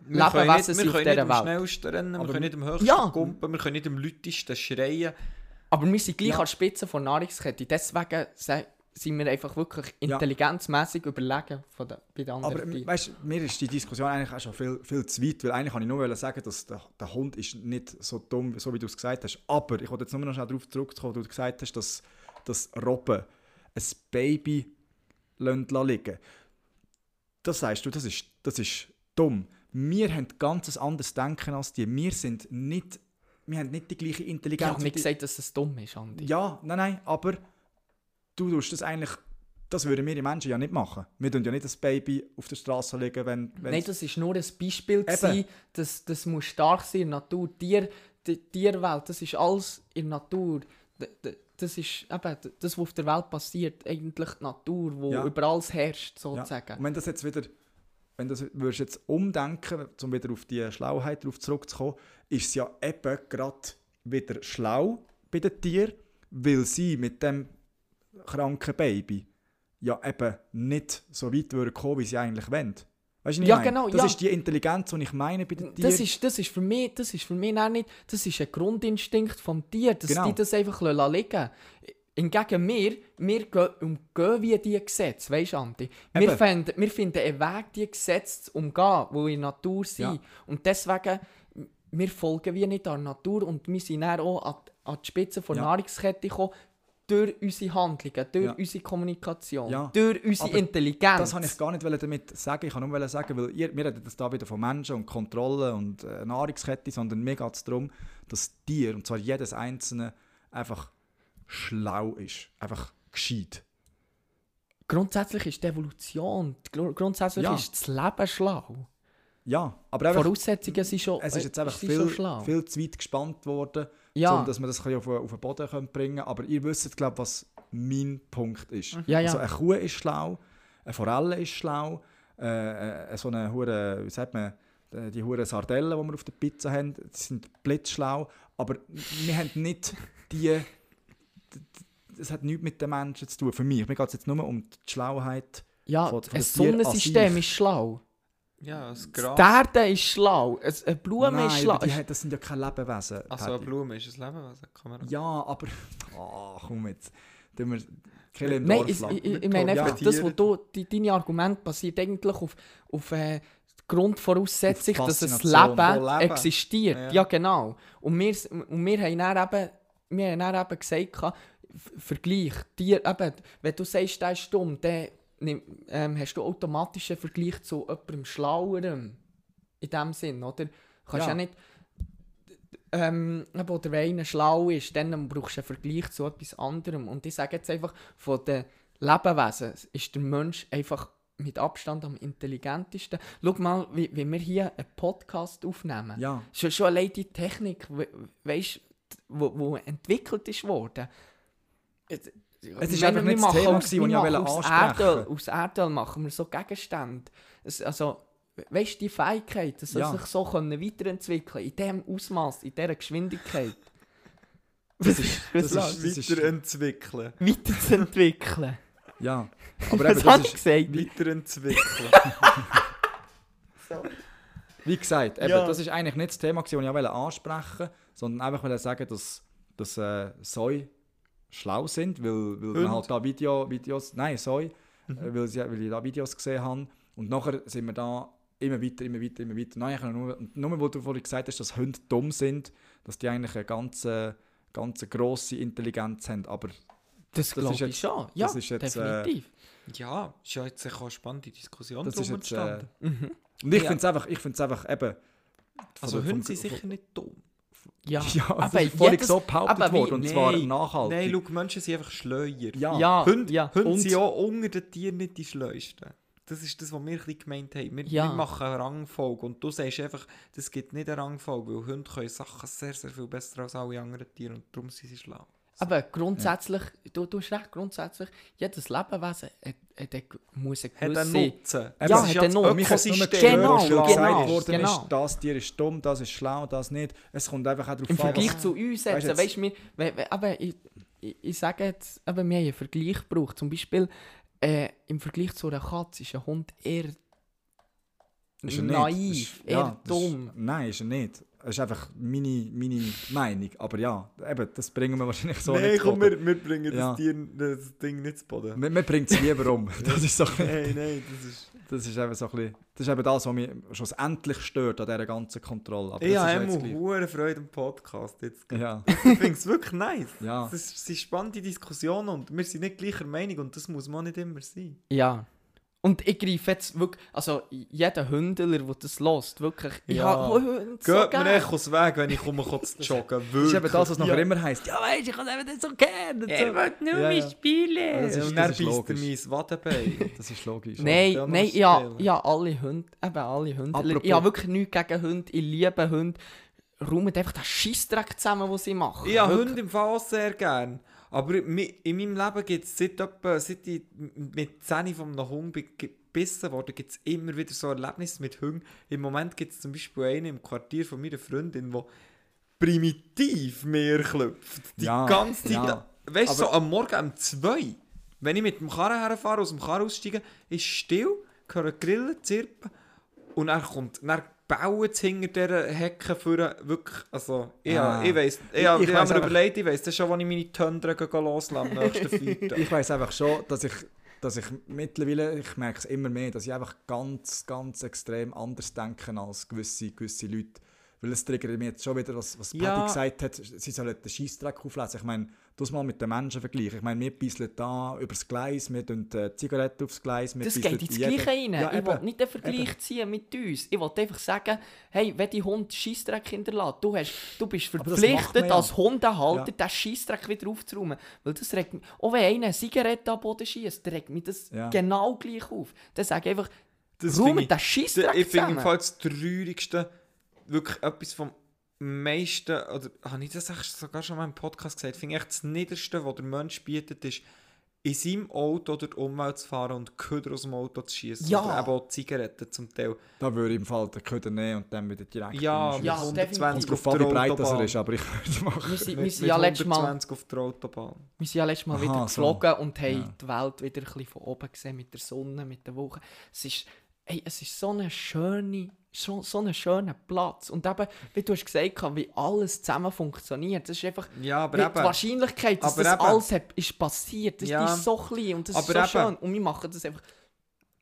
Wir können Lebewesen nicht, sind wir auf können dieser nicht am Welt. schnellsten rennen, wir Aber können nicht am höchsten Ja. kumpen, wir können nicht am lautesten schreien. Aber wir sind gleich Ja. an der Spitze der Nahrungskette. Deswegen se- sind wir einfach wirklich intelligenzmäßig überlegen von den, bei den anderen Aber weißt, mir ist die Diskussion eigentlich auch schon viel, viel zu weit, weil eigentlich kann ich nur sagen, dass der, der Hund ist nicht so dumm, so wie du es gesagt hast. Aber ich wollte jetzt nur noch schnell darauf zurückkommen, wo du gesagt hast, dass, dass Robben ein Baby liegen lassen. Das sagst du, das ist, das ist dumm. Wir haben ganz ein anderes Denken als die. Wir sind nicht, wir haben nicht die gleiche Ich Intelligenz. habe nicht gesagt, dass es dumm ist, Andi. Ja, nein, nein, aber du tust das eigentlich, das würden wir Menschen ja nicht machen. Wir tun ja nicht das Baby auf der Straße legen, wenn, wenn Nein, das war nur ein Beispiel. Gewesen, das, das muss stark sein in der Natur. Tier, die Tierwelt, das ist alles in der Natur. Das ist eben das, was auf der Welt passiert, eigentlich die Natur, wo Ja. über alles herrscht, ja. sozusagen. Und wenn das jetzt wieder, wenn würdest jetzt umdenken, um wieder auf die Schlauheit darauf zurückzukommen, ist es ja eben gerade wieder schlau bei den Tieren, weil sie mit dem kranken Baby ja eben nicht so weit würden kommen, wie sie eigentlich wollen. Weißt du, Ja, meine? genau, Das ja. ist die Intelligenz, die ich meine bei den Tieren. Das ist, das ist für mich, das ist für mich auch nicht, das ist ein Grundinstinkt vom Tier, dass Genau. die das einfach liegen lassen. Hingegen wir, wir gehen, umgehen wie diese Gesetze, weißt du, Andi? Wir finden, wir finden einen Weg, diese Gesetze zu umgehen, die in der Natur sind. Ja. Und deswegen, wir folgen wie nicht der Natur und wir sind dann auch an, die- an die Spitze der Ja. Nahrungskette gekommen, durch unsere Handlungen, durch Ja. unsere Kommunikation, Ja. durch unsere Aber Intelligenz. Das wollte ich gar nicht damit sagen. Ich wollte nur sagen, weil ihr, wir reden das da wieder von Menschen und Kontrolle und äh, Nahrungskette, sondern mir geht es darum, dass Tier, und zwar jedes einzelne, einfach schlau ist. Einfach gescheit. Grundsätzlich ist die Evolution, gru- grundsätzlich Ja. ist das Leben schlau. Ja, aber einfach, Voraussetzungen sind schon, es ist jetzt einfach äh, sind viel, viel zu weit gespannt worden, ja, um, dass wir das auf, auf den Boden bringen können. Aber ihr wisst, glaube ich, was mein Punkt ist. ja, ja. Also eine Kuh ist schlau, eine Forelle ist schlau, äh, äh, so eine hure, wie sagt man, äh, die hure Sardellen, die wir auf der Pizza haben, die sind blitzschlau, aber wir haben nicht die, das hat nichts mit den Menschen zu tun, für mich. Mir geht es jetzt nur um die Schlauheit. ja von- von ein Sonnensystem ist schlau. Ja, das Die Gras. Erde ist schlau. Ein- Eine Blume Nein, ist schlau. aber die, das sind ja keine Lebewesen. Also eine. Blume ist ein Lebewesen, kann man Ja, aber... Ah, komm jetzt. Tun wir Kill im Nein, Dorf ich, lassen. ich, ich meine Ja. einfach, das, wo du, die, deine Argumente basiert eigentlich auf, auf äh, die Grundvoraussetzung, Auf dass das Faszination Leben, von Leben. existiert. Ja. Ja. genau. Und wir, und wir haben dann eben, wir haben dann eben gesagt, gehabt, Vergleich, Tier, eben, wenn du sagst, der ist dumm, dann ähm, hast du automatisch einen Vergleich zu jemandem Schlauerem. In dem Sinn, oder? Du kannst ja, Ja. nicht... Ähm, oder wenn einer schlau ist, dann brauchst du einen Vergleich zu etwas anderem. Und ich sage jetzt einfach, von den Lebewesen ist der Mensch einfach mit Abstand am intelligentesten. Schau mal, wie, wie wir hier einen Podcast aufnehmen. Ja, Schon, schon allein die Technik, we, weißt, wo, wo entwickelt ist worden. Es ist einfach nicht das Thema gewesen, das ich auch aus ansprechen Erdöl, aus Erdöl machen wir so Gegenstände. Es, also, weißt du, die Fähigkeit, dass sie Ja. sich so können weiterentwickeln in diesem Ausmaß, in dieser Geschwindigkeit. [LAUGHS] das ist... Das ist, Was das ist Weiterentwickeln. weiterzuentwickeln. ja, [LAUGHS] aber Was eben, hat das ich ist... gesagt? Weiterentwickeln. [LAUGHS] Wie gesagt, eben, Ja. das ist eigentlich nicht das Thema, das ich auch wollte ansprechen sondern einfach wollte sagen, dass, dass äh, Soi schlau sind, weil, weil man halt da Video, Videos, nein, Soi, äh, weil, sie, weil ich da Videos gesehen habe und nachher sind wir da immer weiter, immer weiter, immer weiter. Nein, nur, nur weil du vorhin gesagt hast, dass Hunde dumm sind, dass die eigentlich eine ganz, äh, ganz grosse Intelligenz haben, aber Das, Das glaube ist ich jetzt- schon. Ja, das ist jetzt, äh, definitiv. ja, ist ja jetzt eine spannende Diskussion das drum ist jetzt... Äh, entstanden. Mhm. und ich Ja. finde es einfach, ich find's einfach eben... also Hunde sind sicher nicht dumm. Ja, Ja, das aber ist vorhin so behauptet worden, und zwar Nein, nachhaltig. Nein, schau, Menschen sind einfach Schleuer. ja. ja, Hunde, ja. Hunde Und- sind auch unter den Tieren nicht die Schleusten. Das ist das, was wir ein gemeint haben. Wir, Ja. wir machen eine Rangfolge und du sagst einfach, das gibt nicht eine Rangfolge, weil Hunde können Sachen sehr, sehr viel besser als alle anderen Tiere und darum sind sie schlau. Aber grundsätzlich, du, du hast recht, grundsätzlich, jedes Lebewesen hat, hat, hat, muss eine Hat einen gewisse... Nutzen. Ja, Das hat einen Nutzen. Ökosystem, Genau, genau. gesagt worden genau. ist, das Tier ist dumm, das ist schlau, das nicht. Es kommt einfach auch darauf Im an, Vergleich was- zu uns jetzt, weißt du, wir, aber ich, ich, ich sage jetzt, eben, wir haben einen Vergleich gebraucht. Zum Beispiel, äh, im Vergleich zu einer Katze ist ein Hund eher Ist er naiv, ist- eher ja, das ist- dumm. nein, ist er nicht. Es ist einfach meine, meine Meinung. Aber ja, eben, das bringen wir wahrscheinlich so Nein, nicht komm, zu Boden. wir, wir bringen Ja. das, Tier, das Ding nicht zu Boden. Wir, wir bringen es lieber um. [LAUGHS] Das ist, so ein bisschen, Nein, nein, das ist... das ist eben so ein bisschen, das ist eben das, was mich schlussendlich stört an dieser ganzen Kontrolle. Aber Ich das ist habe immer hohe Freude am Podcast jetzt. ja, [LAUGHS] Ich finde es wirklich nice. ja. Das sind spannende Diskussionen und wir sind nicht gleicher Meinung und das muss man nicht immer sein. Ja. Und ich greife jetzt wirklich, also jeder Hündler, der das lässt, wirklich, ich Ja. habe Hunde so Geht mir gerne. echt aus dem Weg, wenn ich komme zu [LAUGHS] joggen. Das ist eben das, was nachher ja. immer heisst. Ja, weißt du, ich kann eben nicht so gerne. und Er so. will nur Ja, mehr ja. spielen. Das ist- das er logisch. mein Wadenbein. [LAUGHS] Das ist logisch. Nein, Ja, nein, ja, ja, alle Hunde, eben alle Hunde. Apropos- Ich habe wirklich nichts gegen Hunde, ich liebe Hunde. Räumt einfach den Scheissdreck zusammen, den sie machen. Ich habe Wirklich. Hunde im Fall auch sehr gern. Aber in meinem Leben gibt es seit, etwa, seit ich mit 10 von einem Hund gebissen wurde, gibt es immer wieder so Erlebnisse mit Hunden. Im Moment gibt es zum Beispiel einen im Quartier von meiner Freundin, der primitiv mir klopft. Die Ja, ganze Zeit. ja. Weißt du, so am Morgen um 2 wenn ich mit dem Karren herfahre, aus dem Karren aussteige, ist still, höre Grillen, Zirpen und dann kommt, dann bauen hinter dieser Hecke für wirklich, also, ich, Ah. ich weiss, ich, Ich- ich, weiss habe mir überlegt, ich weiss das schon, wann ich meine Tundra loslasse am [LAUGHS] nächsten Freitag. Ich weiß einfach schon, dass ich, dass ich mittlerweile, ich merke es immer mehr, dass ich einfach ganz, ganz extrem anders denke als gewisse, gewisse Leute. Weil es triggert mich jetzt schon wieder, was, was Paddy Ja. gesagt hat, sie sollen den Scheissdreck auflesen. Ich meine, das mal mit den Menschen vergleichen. Ich meine, wir bisseln da übers Gleis, wir tun äh, Zigaretten aufs Gleis. Wir Das geht ins Gleiche rein. Ja, ich will eben. nicht den Vergleich ziehen mit uns. Ich will einfach sagen, hey, wenn die Hund Scheissdreck hinterlässt, du, hast, du bist das verpflichtet, ja. als Hundehalter Ja. den Scheissdreck wieder aufzuräumen. Weil das regt mich, auch wenn einer eine Zigarette am Boden schießt, regt mich das Ja. genau gleich auf. Dann sage ich einfach, Das ich- den Ich finde im. Fall das Traurigste, wirklich etwas vom meisten, oder habe ich das sogar schon mal im Podcast gesagt, finde ich echt das Niederste, was der Mensch bietet, ist, in seinem Auto durch die Umwelt zu fahren und Köder aus dem Auto zu schießen. Ja. Oder eben auch Zigaretten zum Teil. Da würde ich im Fall den Köder nehmen und dann wieder direkt Ja, Ja, 120 definitiv. auf der wie breit das er Autobahn. ist, aber ich würde es machen. Wir sind, wir sind mit ja letztes Mal, 120 auf der Autobahn. wir sind ja letztes Mal Aha, wieder so. geflogen und haben Ja. die Welt wieder ein bisschen von oben gesehen, mit der Sonne, mit der Woche. Es ist, ey, es ist so eine schöne, so, so ein schöner Platz. Und eben, wie du hast gesagt hast, wie alles zusammen funktioniert. Das ist einfach, Ja, aber eben, die Wahrscheinlichkeit, dass Aber das eben. alles hat, ist passiert, das Ja. ist so klein und das Aber ist so eben. schön. Und wir machen das einfach...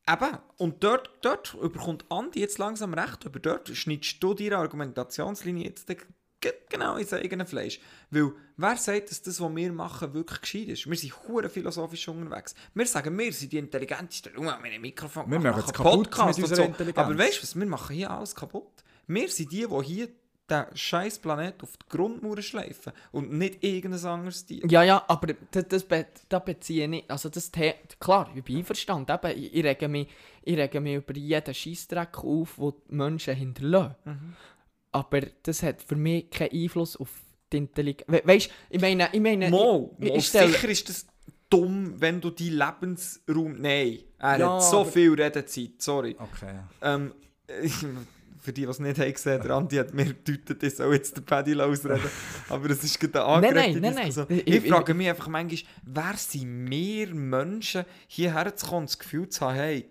Eben, und dort, dort überkommt Andi jetzt langsam recht, aber dort schneidest du deine Argumentationslinie jetzt genau ins eigene Fleisch. Weil, wer sagt, dass das, was wir machen, wirklich gescheit ist? Wir sind hure philosophisch unterwegs. Wir sagen, wir sind die intelligentesten. Schau mal, wir haben ein Mikrofon Wir machen es machen kaputt Podcasts mit und unserer so. Intelligenz. Aber weißt du was, wir machen hier alles kaputt. Wir sind die, die hier den scheiß Planet auf die Grundmauer schleifen und nicht irgendein anderes Tier. Ja, ja, aber das, das, be- das beziehe ich nicht. Also das The klar, ich bin einverstanden. Eben, ich, ich, rege mich, ich rege mich über jeden Scheissdreck auf, den die Menschen hinterlassen. Mhm. Aber das hat für mich keinen Einfluss auf die Intelligenz. We weißt du, ich meine, ich meine. Mo, ich, ich stelle- sicher ist das dumm, wenn du deinen Lebensraum... Nein, er Ja, hat so aber- viel Redezeit, sorry. Okay. Ähm, für die, die es nicht haben gesehen der Andi hat mir gedeutet, ich soll jetzt den Paddy ausreden. [LAUGHS] Aber es ist gerade eine Nein, angeregte nein, nein, Diskussion. nein. Ich, Ich- ich- frage mich einfach manchmal, wer sind wir Menschen, hierher zu kommen und das Gefühl zu haben, hey,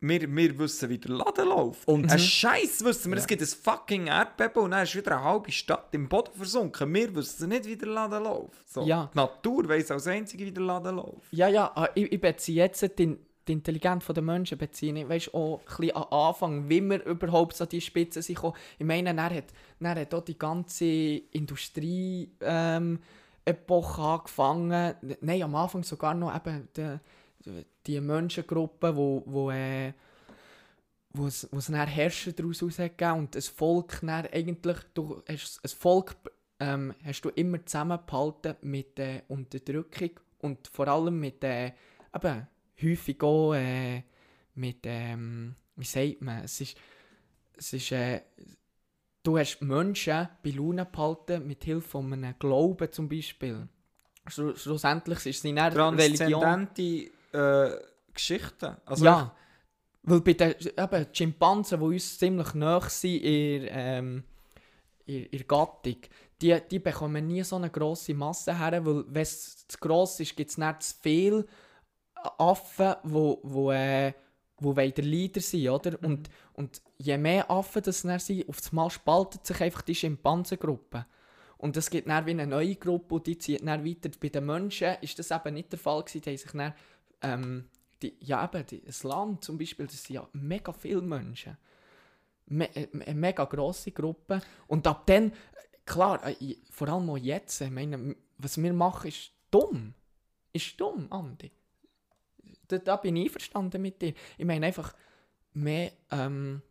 wir, wir wissen, wie der Laden läuft. Und- ein Scheiß wissen wir, es gibt ein fucking Erdbeben und dann ist wieder eine halbe Stadt im Boden versunken. Wir wissen nicht, wie der Laden läuft. So. Ja. Die Natur weiss als einzige, wie der Laden läuft. Ja, ja, ah, ich, ich beziehe jetzt die, die Intelligenz der Menschen beziehe ich, weißt, auch ein bisschen an Anfang, wie wir überhaupt an die Spitze sind. Ich meine, er hat, er hat auch die ganze Industrie ähm, Epoche angefangen. Nein, am Anfang sogar noch eben die, die Menschengruppe, wo, wo, äh, wo es, wo dann Herrscher daraus rausgegeben und das Volk dann eigentlich, du hast ein Volk ähm, hast du immer zusammengehalten mit der Unterdrückung und vor allem mit äh, eben, häufig auch äh, mit, ähm, wie sagt man, es ist, es ist äh, du hast Menschen bei Laune behalten mit Hilfe von einem Glauben zum Beispiel. Schlu schlussendlich ist es in einer Religion. Äh, Geschichten. Also ja, weil bei den eben, Schimpansen, die uns ziemlich nahe sind in, ähm, in, in Gattung, die, die bekommen nie so eine grosse Masse her, weil wenn es zu gross ist, gibt es nicht zu viele Affen, wo, wo, äh, wo der Leader sind, oder? Und, und je mehr Affen das dann sind, auf das Mal spaltet sich einfach die Schimpansengruppe. Und es gibt dann wie eine neue Gruppe und die zieht dann weiter. Bei den Menschen ist das eben nicht der Fall gewesen, die haben sich dann, ähm, die, ja eben, das Land zum Beispiel, das sind ja mega viele Menschen. Me äh, eine mega grosse Gruppe. Und ab dann, äh, klar, äh, vor allem auch jetzt, ich meine, was wir machen, ist dumm. Ist dumm, Andi. Da, da bin ich einverstanden mit dir. Ich meine einfach, mehr, ähm,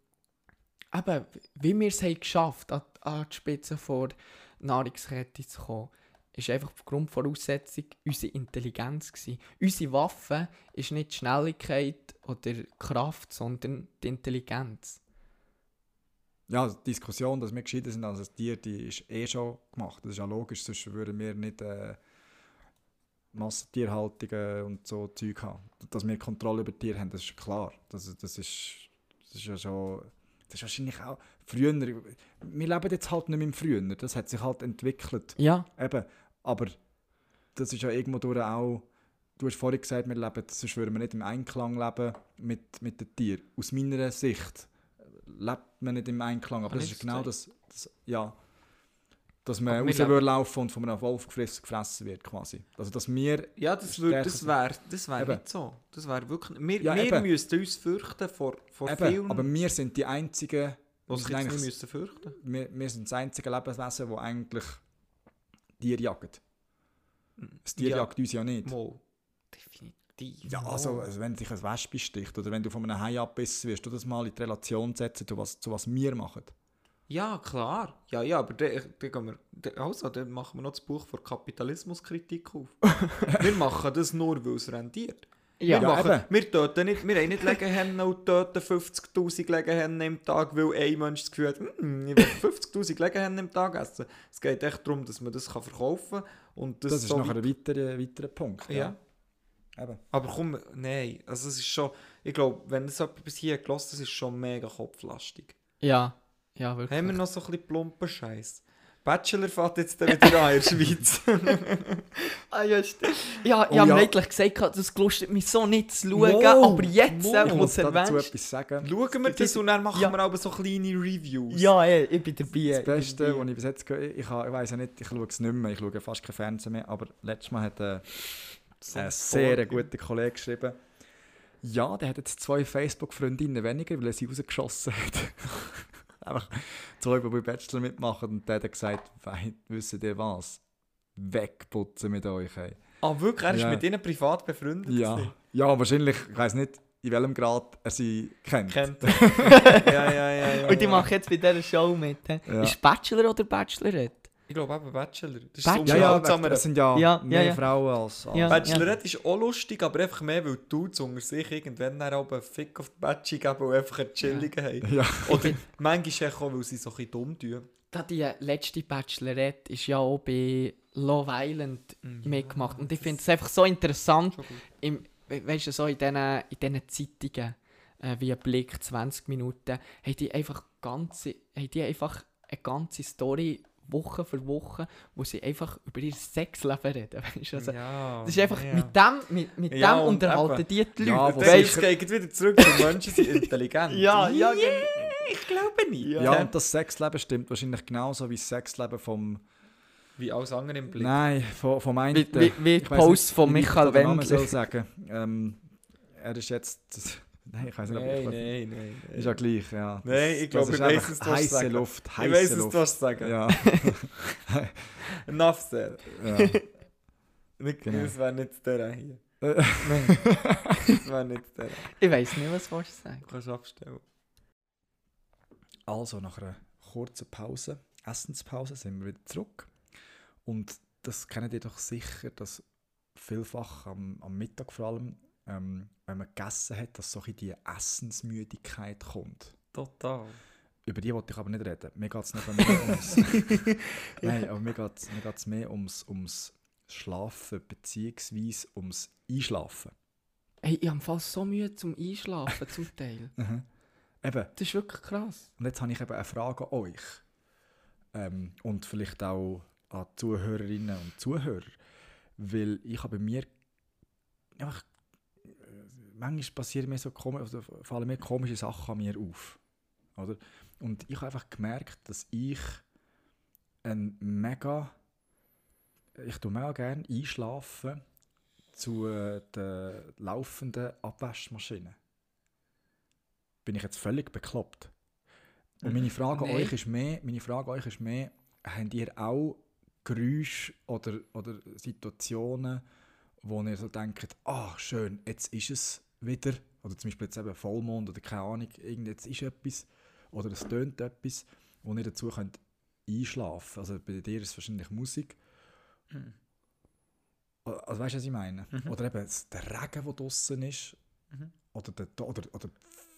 eben, wie wir es haben geschafft an, an die Spitze vor Nahrungskette zu kommen, ist einfach die Grundvoraussetzung unsere Intelligenz gewesen. Unsere Waffe ist nicht die Schnelligkeit oder Kraft, sondern die Intelligenz. Ja, die Diskussion, dass wir gescheiter sind als ein Tier, die ist eh schon gemacht. Das ist ja logisch, sonst würden wir nicht äh, Massentierhaltung äh, und so Zeug haben. Dass wir Kontrolle über Tiere haben, das ist klar. Das, das, ist, das ist ja schon... Das ist wahrscheinlich auch... Früher... Wir leben jetzt halt nicht mehr im Früher. Das hat sich halt entwickelt. Ja, Eben, aber das ist ja irgendwo durch auch... Du hast vorhin gesagt, wir leben, sonst würden wir nicht im Einklang leben mit, mit den Tieren. Aus meiner Sicht lebt man nicht im Einklang. Aber Kann das ist genau das, das ja, dass man Aber wir raus leben- würde laufen und von einem Wolf gefressen, gefressen wird quasi. Also dass wir, Ja, das, würd, das wäre das wär Eben. nicht so. Das wäre wirklich... Wir, Ja, wir eben. müssten uns fürchten vor, vor eben, vielen, aber wir sind die einzigen, wir nicht eigentlich, müssen fürchten wir, wir sind das einzige Lebewesen, das eigentlich Tiere jagt. Das Tier Ja. jagt uns ja nicht. Mal. Definitiv. Ja, also, also wenn dich ein Wespe sticht oder wenn du von einem Hai abbissen wirst, du das mal in die Relation setzen, zu was, zu was wir machen. Ja, klar. Ja, ja, aber dann, gehen wir, also, dann machen wir noch das Buch vor Kapitalismuskritik auf. [LAUGHS] wir machen das nur, weil es rendiert. Ja, wir, Ja, machen, eben. wir, töten nicht, wir haben nicht Legehennen und töten 50'000 Legehennen im Tag, weil ein Mensch das Gefühl hat, «Hm, ich will 50'000 Legehennen im Tag essen. Es geht echt darum, dass man das kann verkaufen kann. Und das, Das, ist so nachher ein weiterer, weiterer Punkt. Ja. Eben. Aber komm, nein, also es ist schon, ich glaube, wenn das jemand bis hier gelassen hat, ist es schon mega kopflastig. Ja, ja, wirklich. Haben wir noch so ein bisschen plumpen Scheiß? Bachelor fährt jetzt wieder an in der Schweiz. [LAUGHS] Ah, ja, stimmt. Ja, ich Oh, habe ja. eigentlich gesagt, das gelustet mich so nicht zu schauen, Mo, aber jetzt, äh, Ich wo muss dazu etwas sagen. Schauen wir das und dann machen Ja. wir aber so kleine Reviews. Ja, ey, ich bin dabei. Das Beste, ich was ich bis jetzt gehört ich, ich, ich weiß ja nicht, ich schaue es nicht mehr, ich schaue fast kein Fernsehen mehr, aber letztes Mal hat äh, ein sehr guter Kollege geschrieben, ja, der hat jetzt zwei Facebook-Freundinnen weniger, weil er sie rausgeschossen hat. [LAUGHS] Einfach zwei, die bei Bachelor mitmachen und der hat gesagt, «Wei- wisst ihr was? Wegputzen mit euch. Ey. Ah, wirklich? Er ist Ja. mit ihnen privat befreundet? Ja, ja, wahrscheinlich, ich weiß nicht, in welchem Grad er sie kennt. Kennt [LAUGHS] ja, ja, ja, ja. Und ich ja. mache jetzt bei dieser Show mit. Ja. Ist Bachelor oder Bachelorette? Ich glaube eben Bachelor. Das ist Bachelor? so Ja, ja, das sind ja, Ja, mehr ja, ja. Frauen als, als Ja. Bachelorette ist auch lustig, aber einfach mehr, weil die Dudes unter sich irgendwann dann auch einen Fick auf die Batschi geben und einfach einen chilligen haben. Ja. Oder manchmal auch, weil sie so ein bisschen dumm tun. Da die letzte Bachelorette ist ja auch bei Love Island Mhm. mitgemacht. Und ich finde es einfach so interessant, im, we weißt du, so in diesen in diesen Zeitungen, äh, wie Blick 20 Minuten, haben die einfach ganze, haben die einfach eine ganze Story Woche für Woche, wo sie einfach über ihr Sexleben reden. [LAUGHS] Weißt du? Also, ja, das ist einfach, ja. mit dem, mit, mit Ja, dem unterhalten eben. die die Leute. Ja, Dann sicher- geht es wieder zurück zu Menschen, sind intelligent. [LAUGHS] ja, ja, genau. Ich glaube nicht. Ja, und das Sexleben stimmt wahrscheinlich genauso wie das Sexleben vom. Wie alles andere im Blick. Nein, vom, vom einen. Wie, wie, wie die Post nicht, von Michael Wendler. sagen. Ähm, er ist jetzt. Nein, ich weiß nicht, ob Nein, ich. nein, nein. nein. Ist ja gleich, ja. Nein, ich glaube, ich einfach was du heiße sagen. Luft. Ich Heiße was Luft. du willst sagen. Ja, [LAUGHS] Enough said. ja. Nicht, Genau. Das wäre nicht der hier. Äh, [LAUGHS] Das wäre nicht der. Ich weiß nicht, was du sagen Du kannst abstellen. Also, nach einer kurzen Pause, Essenspause, sind wir wieder zurück. Und das kennt ihr doch sicher, dass vielfach am, am Mittag vor allem, ähm, wenn man gegessen hat, dass so ein die Essensmüdigkeit kommt. Total. Über die wollte ich aber nicht reden. Mir geht es nicht mehr [LAUGHS] ums... Nein, aber mir geht es mir geht's mehr ums, ums Schlafen, beziehungsweise ums Einschlafen. Hey, ich habe fast so Mühe zum Einschlafen zum Teil. [LAUGHS] Mhm. Eben, Das ist wirklich krass. Und jetzt habe ich eben eine Frage an euch. Ähm, und vielleicht auch an Zuhörerinnen und Zuhörer. Weil ich habe bei mir einfach. Manchmal passieren mir so komisch, also fallen mir komische Sachen an mir auf. Oder? Und ich habe einfach gemerkt, dass ich ein mega. Ich tue mega gerne einschlafen zu äh, der laufenden Abwaschmaschine. Bin ich jetzt völlig bekloppt? Und meine Frage an Nein. euch ist mehr, meine Frage an euch ist mehr, habt ihr auch Geräusche oder, oder Situationen, wo ihr so denkt, ah schön, jetzt ist es wieder, oder zum Beispiel jetzt eben Vollmond oder keine Ahnung, irgend jetzt ist etwas, oder es tönt etwas, wo ihr dazu könnt einschlafen. Also bei dir ist es wahrscheinlich Musik. Also weißt du, was ich meine? Oder eben der Regen, der draußen ist, oder, der, oder, oder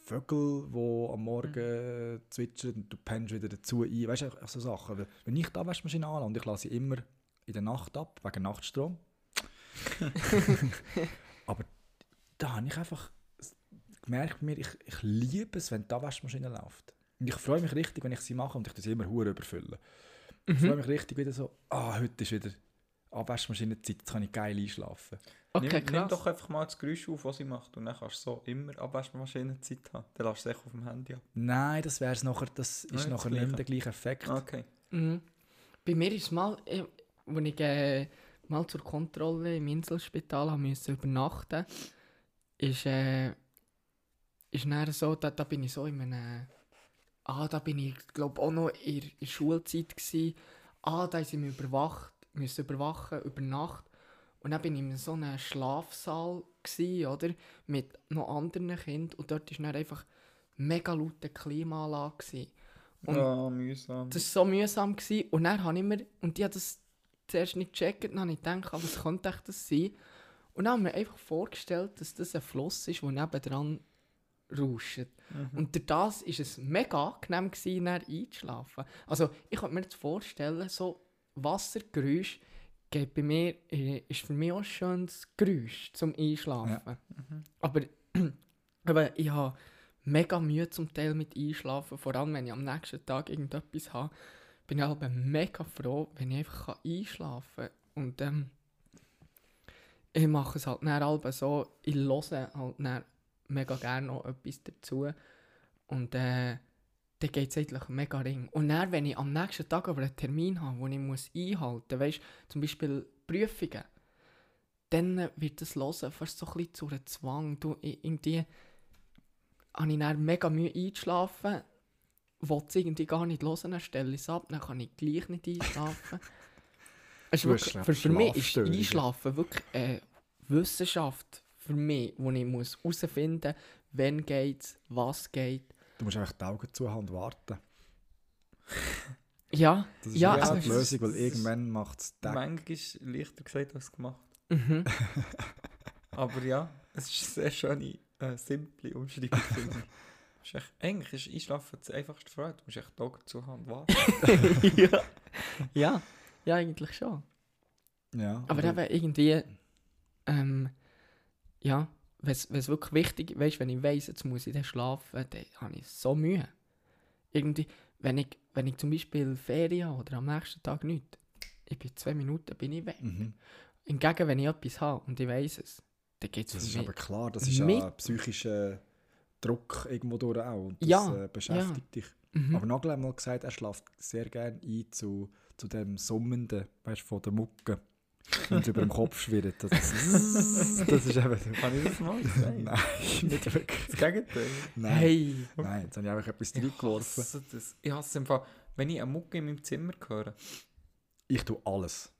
Vögel, die am Morgen mhm. zwitschern und du pennst wieder dazu ein. Weißt du, so Sachen. Wenn ich die Abwaschmaschine anlasse und ich lasse sie immer in der Nacht ab, wegen Nachtstrom. [LAUGHS] Aber da habe ich einfach gemerkt, mir, ich, ich liebe es, wenn die Abwaschmaschine läuft. Und ich freue mich richtig, wenn ich sie mache und ich das immer hure überfülle. Ich freue mich richtig wieder so, ah, heute ist wieder Abwaschmaschinenzeit, jetzt kann ich geil einschlafen. Okay, nimm, nimm krass. doch einfach mal das Geräusch auf, was sie macht. Und dann kannst du so immer Abwaschmaschinenzeit haben. Dann lässt du es auf dem Handy ab. Nein, das wäre nachher, das ist Nein, das nachher nicht mehr der gleiche Effekt. Okay. Mhm. Bei mir ist es mal, äh, als ich äh, mal zur Kontrolle im Inselspital haben musste übernachten ist, äh, ist dann so, da, da bin ich so in einem, ah, da bin ich glaube auch noch in, in der Schulzeit gsi, ah, da sind wir überwacht, müssen überwachen über Nacht und dann bin ich in so einem Schlafsaal gsi, oder, mit noch anderen Kindern und dort ist dann einfach mega laute Klimaanlage gsi. Und Ja, mühsam. das war so mühsam. Gewesen. Und dann habe ich mir, und ich habe das zuerst nicht gecheckt, dann habe ich gedacht, ah, was könnte das sein? Und dann habe ich mir einfach vorgestellt, dass das ein Fluss ist, der nebendran rauscht. Und durch das war es mega angenehm, gewesen, einzuschlafen. Also ich kann mir jetzt vorstellen, so Wassergeräusch geht bei mir, äh, ist für mich auch ein schönes Geräusch zum Einschlafen. Aber, [CLEARS THROAT] aber ich habe mega Mühe zum Teil mit Einschlafen, vor allem wenn ich am nächsten Tag irgendetwas habe, bin ich aber mega froh, wenn ich einfach einschlafen kann. Und ähm, ich mache es halt dann halb so, ich höre halt dann mega gerne noch etwas dazu. Und äh, dann geht es eigentlich mega ring. Und dann, wenn ich am nächsten Tag aber einen Termin habe, den ich muss einhalten muss, weißt zum Beispiel Prüfungen, dann wird das Hören fast so ein bisschen zu einem Zwang. Du, irgendwie habe ich dann mega Mühe einzuschlafen, will es irgendwie gar nicht hören, dann stelle ich es ab, dann kann ich gleich nicht einschlafen. [LAUGHS] es ist wirklich, für, für mich ist. Einschlafen wirklich eine Wissenschaft für mich, wo ich muss herausfinden muss, wann geht was geht. Du musst einfach die Augen zuhalten und warten. Ja, Das ist ja, aber die Lösung, weil irgendwann macht es Manchmal leichter gesagt als gemacht. Mhm. [LAUGHS] Aber ja, es ist eine sehr schöne, äh, simple Umschreibung, finde ich. Es Ist echt, eigentlich ist Einschlafen das einfachste Freude. Du musst echt die Augen zu haben und warten. [LAUGHS] [LAUGHS] ja. ja, ja, eigentlich schon. Ja, Aber eben irgendwie, ähm, ja, wenn es wirklich wichtig ist, wenn ich weiss, jetzt muss ich dann schlafen, dann habe ich so Mühe. Irgendwie, wenn ich, wenn ich zum Beispiel Ferien habe oder am nächsten Tag nicht, ich bin zwei Minuten bin ich weg. Mhm. Hingegen, wenn ich etwas habe und ich weiss es, dann geht es Das ist aber klar, das ist ja ein psychischer Druck irgendwo durch auch. Und das Ja, äh, beschäftigt dich. Mhm. Aber Nagel hat mal gesagt, er schläft sehr gerne ein zu, zu dem Summenden, weißt du, von der Mucke. Wenn es über dem Kopf schwirrt. Das, [LAUGHS] das ist eben... Kann ich das mal sagen? [LAUGHS] Nein, nicht wirklich. Das Gegenteil. Nein, Hey! Nein jetzt habe ich einfach etwas Ich reingeworfen. hasse das. Ich hasse im Fall, wenn ich eine Mucke in meinem Zimmer höre. Ich tue alles.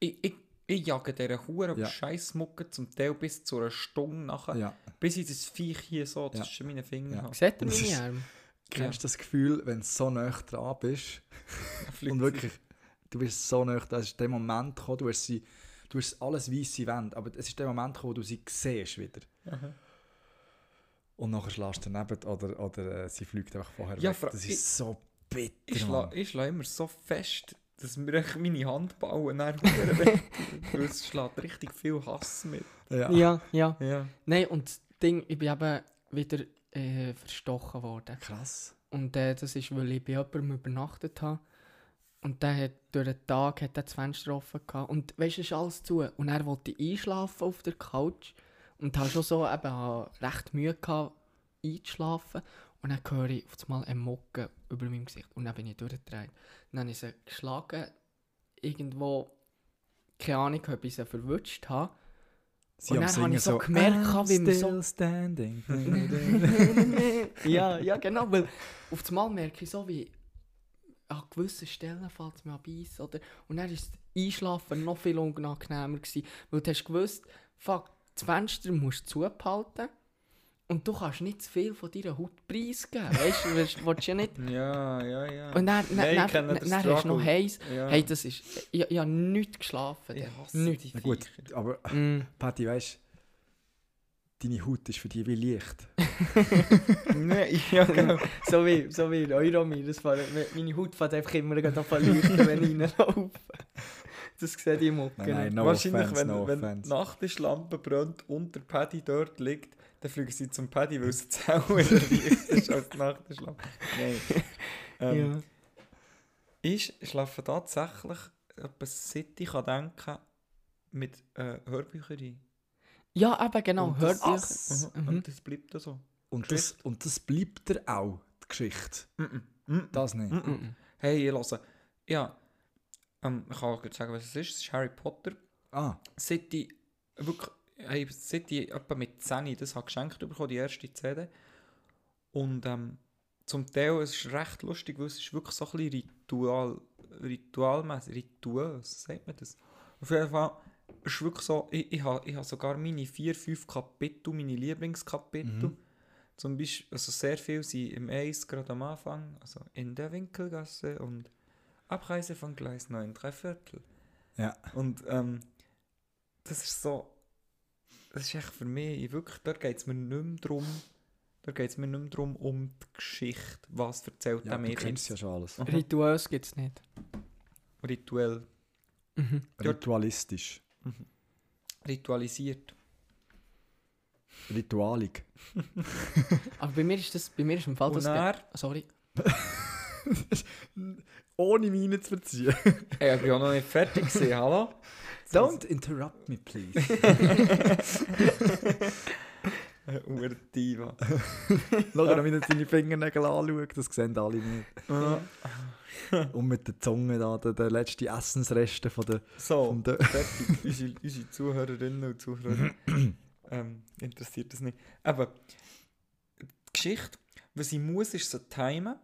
Ich, ich, ich jage dieser Huren Ja. Scheißmucke zum Teil bis zu einer Stunde nachher. Ja. Bis ich das Viech hier so Ja. zwischen meinen Fingern Ja. habe. Seht ihr Das meine ist- Arme? Kennst du das Gefühl, wenn du so nah dran bist [LAUGHS] und wirklich, du bist so nah dran, es ist der Moment gekommen, du hast, sie, du hast alles weisse Wände, aber es ist der Moment gekommen, wo du sie siehst wieder. Aha. Und nachher schlägst du daneben oder, oder äh, sie fliegt einfach vorher Ja, weg. Das ich- ist so bitter, Ich schlage ich schla immer so fest, dass mir echt meine Handballen dann wieder weg. [LAUGHS] Weil es schlägt richtig viel Hass mit. Ja. Ja, ja. Ja. Nein, und das Ding, ich bin eben wieder äh, verstochen worden. Krass. Und äh, das ist, weil ich bei jemandem übernachtet habe. Und der hat durch den Tag hat er das Fenster offen gehabt. Und weißt du, es ist alles zu. Und er wollte einschlafen auf der Couch. Und habe schon so eben habe recht Mühe gehabt, einzuschlafen. Und dann höre ich auf einmal eine Mucke über meinem Gesicht. Und dann bin ich durchgedreht. Dann habe ich sie geschlagen. Irgendwo, keine Ahnung, ob ich sie verwutscht habe. Sie Und dann habe ich so gemerkt, I'm wie man so- standing. [LAUGHS] ja, ja, genau. Weil auf einmal merke ich so, wie an gewissen Stellen fällt es mir an Beiß, oder? Und dann war das Einschlafen noch viel unangenehmer. Gewesen, weil du hast gewusst, fuck, das Fenster musst du zubehalten und du kannst nicht zu viel von deiner Haut preisgeben. Weißt du, willst, willst ja nicht. [LAUGHS] Ja, ja, ja. Und dann, dann, Nein, dann, dann, dann hast du noch heiß. Ja. Hey, das ist. Ich, ich habe nichts geschlafen. ich hasse Nichts. die Na gut, aber Mm. [LAUGHS] Patti, weißt du, deine Haut ist für dich wie Licht. [LAUGHS] Nein, ja, genau. So wie, so wie Euromir. Das war, meine Haut fängt einfach immer an leuchten, wenn ich reinlaufe. Das sieht ich Mucke. Nein, nein, no Wahrscheinlich, offense, wenn, no wenn offense. die Nachttischlampe brennt und der Paddy dort liegt, dann fliegen sie zum Paddy, weil es jetzt auch ist als die Nachttischlampe. Nein. [LAUGHS] Ähm, ja. Ich schlafe tatsächlich, etwas seit ich kann denken mit äh, Hörbüchern ein. Ja, eben genau, Und das- Hörbücher. Mhm. Mhm. Und das bleibt da so. Und das, und das bleibt dir auch, die Geschichte. Mhm. Das nicht. Hey, ihr hört. Ja, ähm, ich kann auch gleich sagen, was es ist. Es ist Harry Potter. Ah, Seit ich wirklich, hey, seit ich etwa mit 10 das habe geschenkt bekommen, die erste CD. Und ähm, zum Teil es ist es recht lustig, weil es ist wirklich so ein bisschen Ritual, ritualmäßig, rituös, sagt man das? Auf jeden Fall, ist wirklich so, ich, ich habe ich habe sogar meine vier, fünf Kapitel, meine Lieblingskapitel. Zum Beispiel, also sehr viel sind im Eis gerade am Anfang, also in der Winkelgasse und Abreise von Gleis 9, drei Viertel. ja. Und ähm, das ist so, das ist echt für mich, wirklich, da geht es mir nicht mehr darum, da geht es mir nicht mehr darum, um die Geschichte, was erzählt ja er du mir kennst ja schon alles. Rituös gibt es nicht. Rituell, Mhm. Ritualistisch. ritualisiert. Ritualig. [LAUGHS] Aber bei mir ist das, bei mir ist im Fall Und das... dann, Sorry. [LAUGHS] Ohne Miene zu verziehen. ich bin auch noch nicht fertig gewesen, hallo? Don't interrupt me, please. [LAUGHS] [LAUGHS] Urdiva. Nachher, [LAUGHS] wenn er seine Fingernägel anschaut, das sehen alle nicht. Und mit der Zunge da, der, der letzte Essensreste von der... So, Von der- fertig. unsere, unsere Zuhörerinnen und Zuhörer [CLEARS THROAT] ähm, interessiert das nicht. Aber die Geschichte, was ich muss, ist sie timen.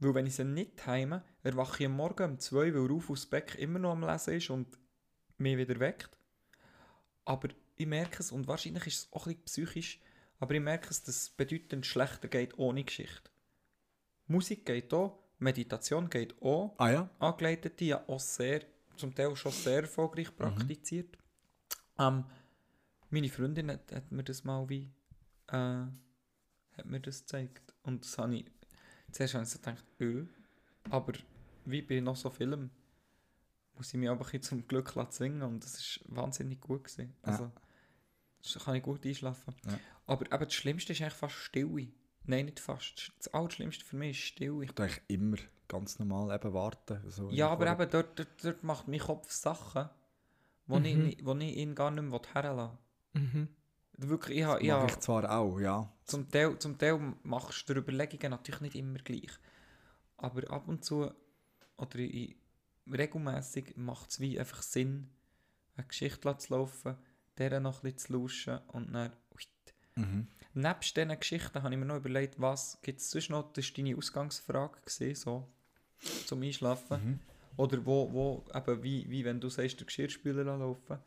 Weil wenn ich sie nicht time, erwache ich am Morgen um 2, weil Ruf aus Beck immer noch am Lesen ist und mich wieder weckt. Aber ich merke es, und wahrscheinlich ist es auch ein bisschen psychisch, aber ich merke es, dass es bedeutend schlechter geht ohne Geschichte. Musik geht auch, Meditation geht auch Ah ja? angeleitete ja auch sehr, zum Teil schon sehr erfolgreich praktiziert. Ähm, meine Freundin hat, hat mir das mal wie äh, hat mir das gezeigt und das habe ich zuerst habe ich so gedacht, öh, aber wie bei noch so Filmen muss ich mich aber ein zum Glück lassen zwingen und das ist wahnsinnig gut gewesen. Ja. Also da kann ich gut einschlafen. Ja. Aber eben das Schlimmste ist eigentlich fast Stille. Nein, nicht fast. Das Allerschlimmste für mich ist Stille. Ich eigentlich immer ganz normal eben warten. So Ja, aber eben dort, dort, dort macht mein Kopf Sachen, wo, ich, Mhm. nicht- wo ich ihn gar nicht mehr herlassen Mhm. Wirklich, ich habe, Das ich ich zwar auch, ja. zum, Teil, zum Teil machst du die Überlegungen natürlich nicht immer gleich. Aber ab und zu, oder ich, regelmäßig macht es wie einfach Sinn, eine Geschichte zu laufen, der noch ein bisschen zu lauschen und dann... Mhm. Nebst diesen Geschichten habe ich mir noch überlegt, was gibt es sonst noch, das war deine Ausgangsfrage, gewesen, so, zum Einschlafen. Mhm. Oder wo, wo eben wie, wie wenn du sagst, der Geschirrspüler laufen.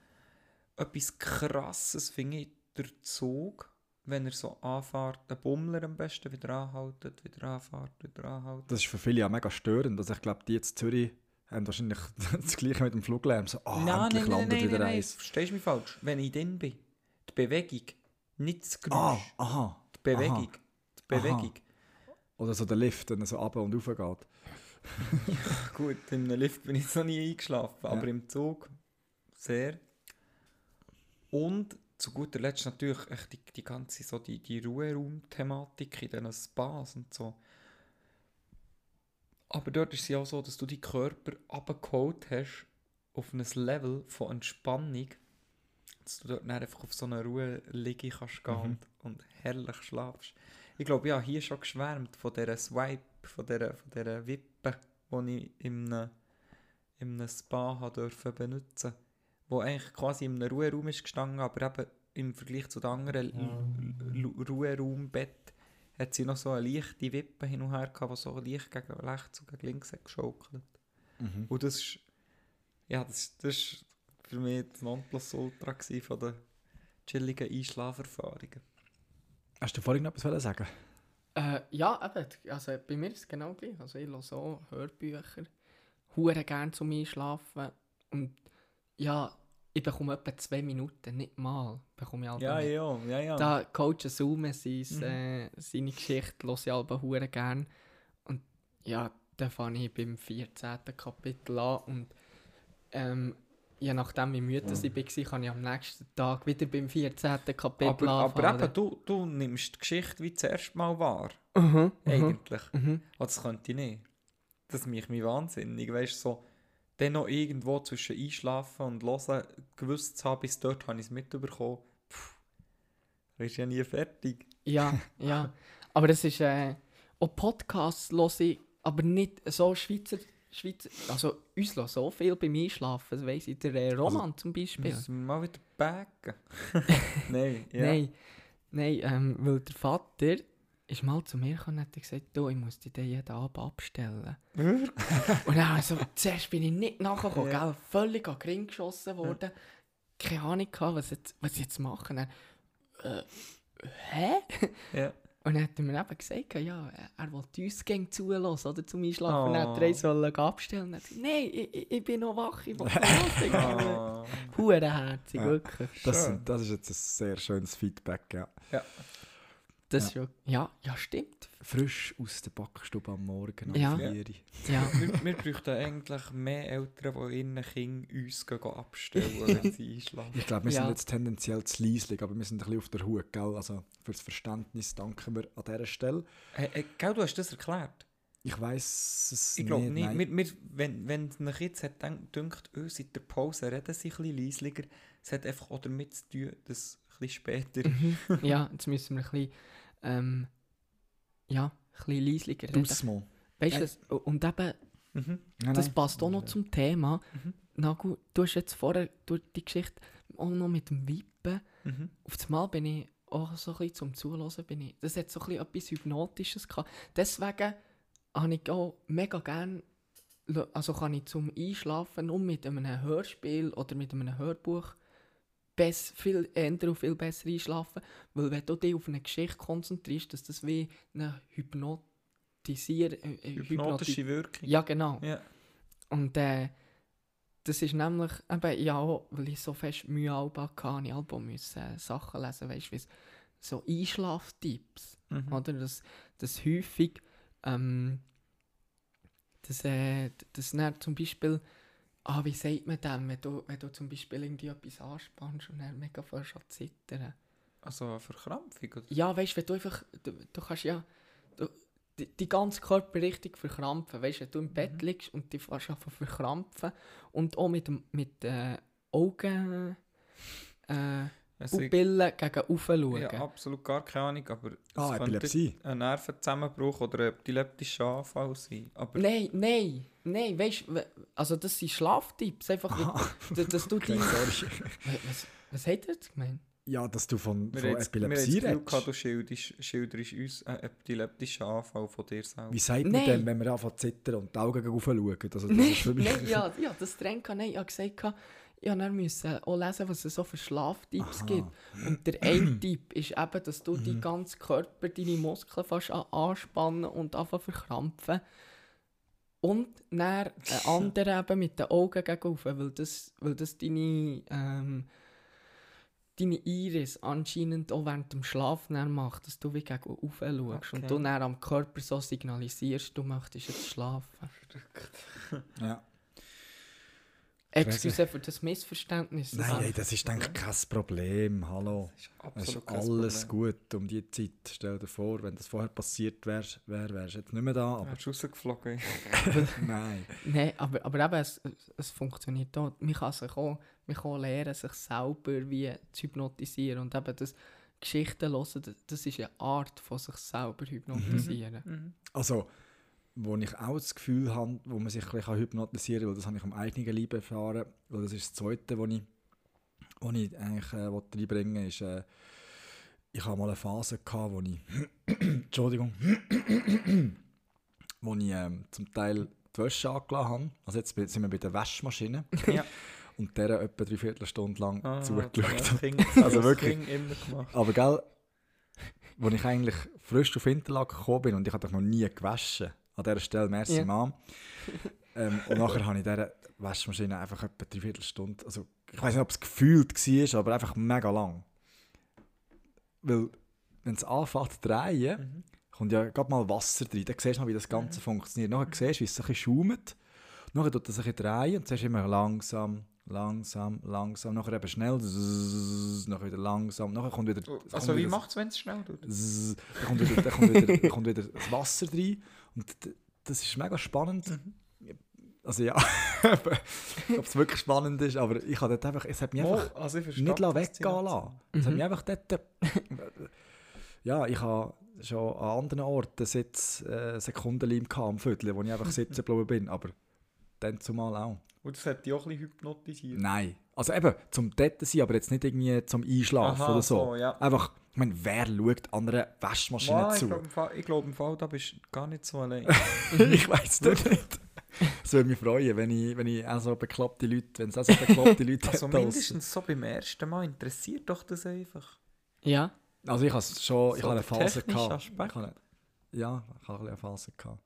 Etwas krasses finde ich der Zug, wenn er so anfährt, den Bummler am besten wieder anhaltet, wieder anfährt, wieder anhaltet. Das ist für viele auch mega störend. Also ich glaube, die jetzt Zürich haben wahrscheinlich [LAUGHS] das gleiche mit dem Fluglärm. So, ah, endlich landet wieder eins. verstehst du mich falsch? Wenn ich drin bin, die Bewegung, nicht das Ah, Geräusch, aha. die Bewegung, die Bewegung. Oder so der Lift, wenn er so runter und rauf geht. [LAUGHS] Gut, in einem Lift bin ich jetzt noch nie eingeschlafen, aber Ja. im Zug sehr. Und zu guter Letzt natürlich echt die, die ganze so die, die Ruheraum-Thematik in diesen Spas und so. Aber dort ist es ja auch so, dass du die Körper abgeholt hast auf ein Level von Entspannung, dass du dort einfach auf so einer Ruhe liegen kannst gehen und, und herrlich schlafst. Ich glaube, ja, hier schon geschwärmt von dieser Swipe, von dieser, von dieser Wippe, die ich in einem, in einem Spa habe dürfen benutzen wo eigentlich quasi in einem Ruheraum ist gestanden, aber eben im Vergleich zu den anderen Lu- Ruheraumbett hat sie noch so eine leichte Wippe hin und her gehabt, die so leicht gegen rechts und gegen links hat geschaukelt. Mhm. Und das ist, ja, das, das ist für mich das Nonplusultra von den chilligen Einschlaferfahrungen. Hast du vorhin noch etwas sagen? Äh, ja, eben. Also bei mir ist es genau gleich. Also ich höre so Hörbücher. Hure gerne zum Einschlafen. Und ja, ich bekomme etwa zwei Minuten, nicht mal. Bekomme ich Ja, mit. ja, ja, ja. Da Coach Sume sein, Mhm. äh, seine Geschichte höre ich aber hure gern. Und ja, da fange ich beim 14. Kapitel an und ähm, je nachdem wie müde ich war, kann ich am nächsten Tag wieder beim 14. Kapitel aber, aber anfangen. eben, du, du nimmst die Geschichte wie zuerst mal wahr. Mhm, mhm, Eigentlich. mhm. Oh, das könnte ich nicht. Das macht mich wahnsinnig. Weißt so, dann noch irgendwo zwischen Einschlafen und Hören gewusst zu haben, bis dort habe ich es mitbekommen. Puh, Ist ja nie fertig. Ja, [LAUGHS] ja. Aber das ist äh, auch Podcasts höre ich, aber nicht so Schweizer. Schweizer also uns lassen so viel beim Einschlafen, das weiss ich. Der äh, Roman zum Beispiel. Müssen wir mal wieder backen. [LAUGHS] Nein, ja. Nein, nein, ähm, weil der Vater ist mal zu mir gekommen und hat gesagt, du, ich muss dann jeden Abend abstellen. [LAUGHS] und dann also, zuerst bin ich nicht nachgekommen, Ja. gell? völlig an den Ring geschossen worden. Keine Ahnung gehabt, was, jetzt, was ich jetzt machen. Dann, äh, hä? Ja. [LAUGHS] Und dann hat er mir eben gesagt, ja, er wollte uns gerne zulassen, oder, zum Einschlafen. Und dann hat Oh. er uns wollen abstellen. Und dann gesagt, nein, ich, ich, ich bin noch wach, ich will [LAUGHS] noch. Ah. Hurenherzig, Ja. wirklich. Das, das ist jetzt ein sehr schönes Feedback, ja. Das ist ja, ja, ja, stimmt. Frisch aus der Backstube am Morgen um Ja. vier. Ja. [LAUGHS] wir, wir bräuchten eigentlich mehr Eltern, die ihren Kindern uns gehen abstellen, wenn sie [LAUGHS] einschlafen. Ich glaube, wir Ja. sind jetzt tendenziell zu leislich, aber wir sind ein bisschen auf der Hut, gell? Also für das Verständnis danken wir an dieser Stelle. Hey, hey, gell, du hast das erklärt. Ich weiß es Ich glaube nicht. nein. Wir, wir, wenn, wenn es euch jetzt hat gedacht, oh, seit der Pause reden sie ein bisschen leisliger, es hat einfach auch damit zu tun, dass ein bisschen später... Mhm. [LAUGHS] ja, jetzt müssen wir ein bisschen, ähm, ja, ein bisschen leisliger reden. Weißt du, und eben, Mhm. Nein, das nein. passt auch noch zum Thema. Mhm. Na gut, du hast jetzt vorher durch die Geschichte auch noch mit dem Wippen. Mhm. Auf das Mal bin ich auch so ein bisschen zum Zuhören, bin ich, das hat so ein bisschen etwas Hypnotisches gehabt. Deswegen habe ich auch mega gerne, also kann ich zum Einschlafen nur mit einem Hörspiel oder mit einem Hörbuch bess, viel eher und viel besser einschlafen, weil wenn du dich auf eine Geschichte konzentrierst, dass das wie eine Hypnotisier... Äh, äh, Hypnotische Wirkung. Ja, genau. Ja. Und äh, das ist nämlich, eben, ja, weil ich so fest Mühe hatte, ich Album müssen, äh, Sachen lesen, weißt du, so Einschlaftipps, Mhm. oder? Das, das häufig, ähm, das, äh, das dann zum Beispiel, ah, wie sagt man dem, wenn du, wenn du zum Beispiel irgendwie etwas anspannst und dann mega an zu zittern. Also eine Verkrampfung? Oder? Ja, weißt du, wenn du einfach, du, du kannst ja, du, die, die ganze Körper richtig verkrampfen, weißt du, wenn du im Bett liegst und die fährst zu verkrampfen und auch mit, mit den Augen, äh, Pupillen gegen oben schauen. ja, absolut gar keine Ahnung, aber Ah, es könnte Epilepsie. ein Nervenzusammenbruch oder ein epileptischer Anfall sein. Aber Nein, nein, nein, weißt du, also das sind Schlaftipps, einfach, wie, [LAUGHS] dass, dass du Okay, sorry. Was, was hat er jetzt gemeint? Ja, dass du von, wir von jetzt- wir haben Epilepsie das redest. du schilderst, schilderst uns einen epileptischen Anfall von dir selber. Wie sagt man Nein. denn, wenn wir anfangen zu zittern und die Augen aufschauen? Also, das Nein, ist für [LAUGHS] mich... nein, ja, ja, das Trend kann ich. Ich habe gesagt, ich habe dann müssen auch lesen, was es so für Schlaftipps Aha. gibt. Und der [CLEARS THROAT] eine Tipp ist eben, dass du Mhm. deinen ganzen Körper, deine Muskeln fast an anspannen und anfangen verkrampfen. Und dann ein anderer eben mit den Augen gegenüber, weil das, weil das deine, ähm, deine Iris anscheinend auch während dem Schlaf macht, dass du wie gegen schaust Okay. und du dann am Körper so signalisierst, du möchtest jetzt schlafen. Ja. Excuse für das Missverständnis. Nein, ey, das ist denke ich kein Problem. Hallo. Es ist kein alles Problem. gut um die Zeit. Stell dir vor, wenn das vorher passiert wäre, wär, wärst du jetzt nicht mehr da. Aber Wärst du rausgeflogen? [LAUGHS] nein. Nein, aber, aber eben, es, es- funktioniert auch. Man kann sich auch, man kann auch lernen, sich selber wie zu hypnotisieren. Und eben das Geschichten hören, das, ist eine Art von sich selber hypnotisieren. Mhm. Also, wo ich auch das Gefühl habe, wo man sich ein bisschen hypnotisieren kann, weil das habe ich am eigenen Leib erfahren, weil das ist das Zweite, was ich, was ich eigentlich äh, reinbringen ist, äh, ich habe mal eine Phase gehabt, wo ich, [COUGHS] Entschuldigung, [COUGHS] wo ich ähm, zum Teil die Wäsche angelassen habe. Also jetzt sind wir bei der Waschmaschine. [LAUGHS] Ja. Und der etwa dreiviertel Stunde lang Ah, zugeschaut. habe. [LAUGHS] Also wirklich. Kind immer gemacht. Aber gell, als ich eigentlich frisch auf Interlaken gekommen bin und ich habe noch nie gewaschen, an dieser Stelle, merci Ja. Mom. [LAUGHS] Ähm, und nachher habe ich diese Waschmaschine einfach etwa dreiviertel Stunde, also ich weiß nicht, ob es gefühlt war, aber einfach mega lang. Weil, wenn es anfängt zu drehen, Mhm. kommt ja gerade mal Wasser drin, dann siehst du mal, wie das Ganze funktioniert. Nachher siehst du, wie es bisschen schaumt, nachher tut es ein bisschen drehen und zuerst immer langsam, langsam, langsam, nachher eben schnell, zzzz, nachher wieder langsam, nachher kommt wieder... kommt Also wie wieder- macht es, wenn es schnell tut? Zzz, dann kommt wieder, dann kommt wieder, dann kommt wieder [LAUGHS] das Wasser rein und das ist mega spannend. Also ja, [LAUGHS] ob es wirklich spannend ist, aber ich habe einfach, es hat mich einfach also ich nicht weggehen lassen. Es hat Mhm. mich einfach dort... [LAUGHS] ja, ich habe schon an anderen Orten Sitz, äh, Sekundenleim gehabt am Viertel, wo ich einfach [LAUGHS] sitzen geblieben bin, aber dann zumal auch. Und das hat dich auch ein bisschen hypnotisiert. Nein. Also eben, zum dort sein, aber jetzt nicht irgendwie zum Einschlafen Aha, oder so. so, ja. Einfach, ich meine, wer schaut anderen Waschmaschinen Wow, ich zu? ich glaube, im Fall, da bist du gar nicht so allein. [LAUGHS] ich weiß das nicht. Es würde mich freuen, wenn ich, wenn ich auch so bekloppte Leute, wenn es auch so bekloppte Leute [LAUGHS] Also mindestens so beim ersten Mal interessiert doch das einfach. Ja. Also ich habe schon, ich So habe eine Phase gehabt. Aspekt. Ich habe eine, ja, ich habe eine Phase gehabt.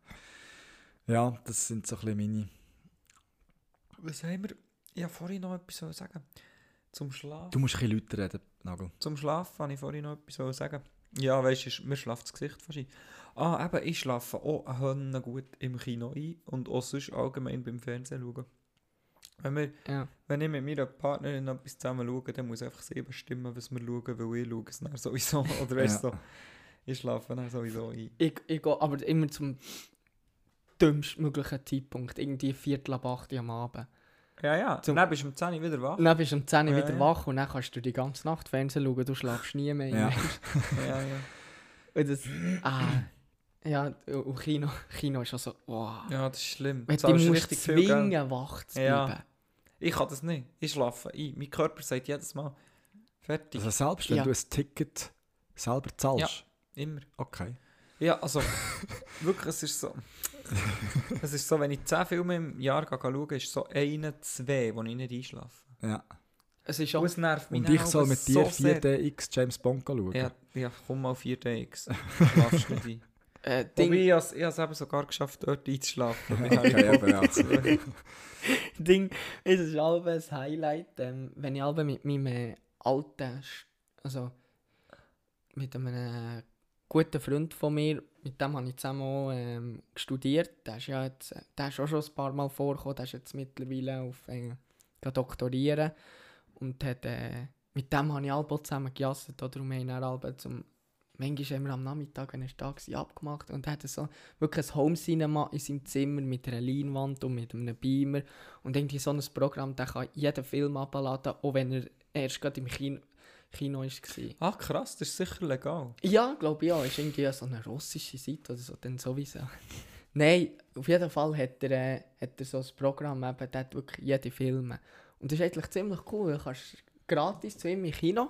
Ja, das sind so ein bisschen meine... Was haben wir? Ich wollte vorhin noch etwas sagen. Zum Schlafen. Du musst ein bisschen lauter reden, Nagel. Zum Schlafen wollte ich vorhin noch etwas sagen. Ja, weißt du, mir schlaft das Gesicht ein. Ah, eben, ich schlafe auch eine Hönne gut im Kino ein und auch sonst allgemein beim Fernsehen schauen. Wenn, wir, ja. wenn ich mit meiner Partnerin etwas zusammen schaue, dann muss einfach sie bestimmen, was wir schauen, weil ich schaue es dann sowieso. [LAUGHS] Oder weißt du, Ja. so, ich schlafe dann sowieso ein. Ich, ich gehe aber immer zum dümmstmöglichen Zeitpunkt, irgendwie Viertel ab 8 Uhr am Abend. Ja, ja. Zum- dann bist du um 10 Uhr wieder wach. Und dann bist du um 10 Uhr Ja, wieder ja. wach und dann kannst du die ganze Nacht Fernsehen schauen, du schlafst nie mehr. Ja. [LAUGHS] ja, ja. Und das, ah, ja, und Kino, Kino ist auch so, wow. ja, das ist schlimm. Wenn Du dich musst Geld. zwingen, wach zu Ja. bleiben. Ich kann das nicht. Ich schlafe ein. Mein Körper sagt jedes Mal, fertig. Also selbst wenn Ja. du ein Ticket selber zahlst? Immer. Okay. Ja, also, wirklich, es ist so. [LAUGHS] es ist so, wenn ich 10 Filme im Jahr schaue, ist so eine, zwei, wo ich nicht einschlafe. Ja. Es ist Und auch, es nervt mich Und ich soll aber mit so dir sehr. 4DX James Bond schauen? Ja, ja, komm mal 4DX. [LAUGHS] Schlafst nicht ein. äh, Ding, ich habe es eben sogar geschafft, dort einzuschlafen. [LAUGHS] Okay, eben, ja. Ding, es ist halb ein Highlight, ähm, wenn ich halb mit meinem äh, alten, also mit einem äh, guten Freund von mir, mit dem habe ich zusammen auch, ähm, studiert. Der ist ja jetzt, äh, der ist auch schon ein paar Mal vorgekommen, der ist jetzt mittlerweile auf äh, doktorieren. Und hat, äh, mit dem habe ich auch zusammen gejasset, wir haben dann halb zum, manchmal haben wir am Nachmittag, wenn er da war, abgemacht. Und hatte so wirklich ein Home Cinema in seinem Zimmer mit einer Leinwand und mit einem Beamer. Und irgendwie so ein Programm, der kann jeden Film abladen, auch wenn er erst gerade im Kino, Kino war. Ach krass, das ist sicher legal. Ja, glaube ich ja. Ist irgendwie so eine russische Seite oder so, dann sowieso. [LAUGHS] Nein, auf jeden Fall hat er, äh, hat er so ein Programm, eben, der hat wirklich jede Filme. Und das ist eigentlich ziemlich cool. Du kannst gratis zu ihm im Kino,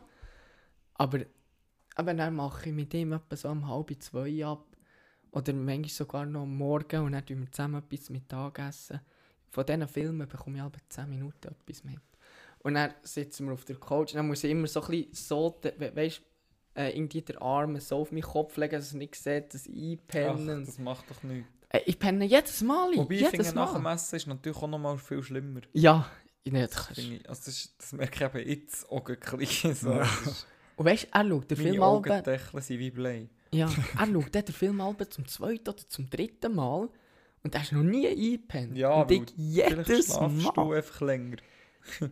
aber eben, dann mache ich mit ihm etwa so um halb zwei ab. Oder manchmal sogar noch am Morgen und dann tun wir zusammen etwas Mittagessen. Von diesen Filmen bekomme ich aber 10 Minuten etwas mit. Und dann sitzen wir auf der Couch und dann muss ich immer so ein bisschen so, we weißt äh, irgendwie den Arm so auf meinen Kopf legen, dass er nicht sieht, dass ich einpenne. Ach, das macht doch nichts. Äh, ich penne jedes Mal ein, Wobei ich jedes finde, nach dem Mal. Essen ist natürlich auch noch mal viel schlimmer. Ja, ich nicht. Das, ich, also das, ist, das merke ich eben jetzt auch ein bisschen so. Ja. Und weißt du, er schaut den Meine Film halb, Augendeckel sind wie Blei. ja, er schaut den Film halb zum zweiten oder zum dritten Mal und er ist noch nie eingepennt. Ja, und ich jedes schlafst du Mal. einfach länger. [LAUGHS]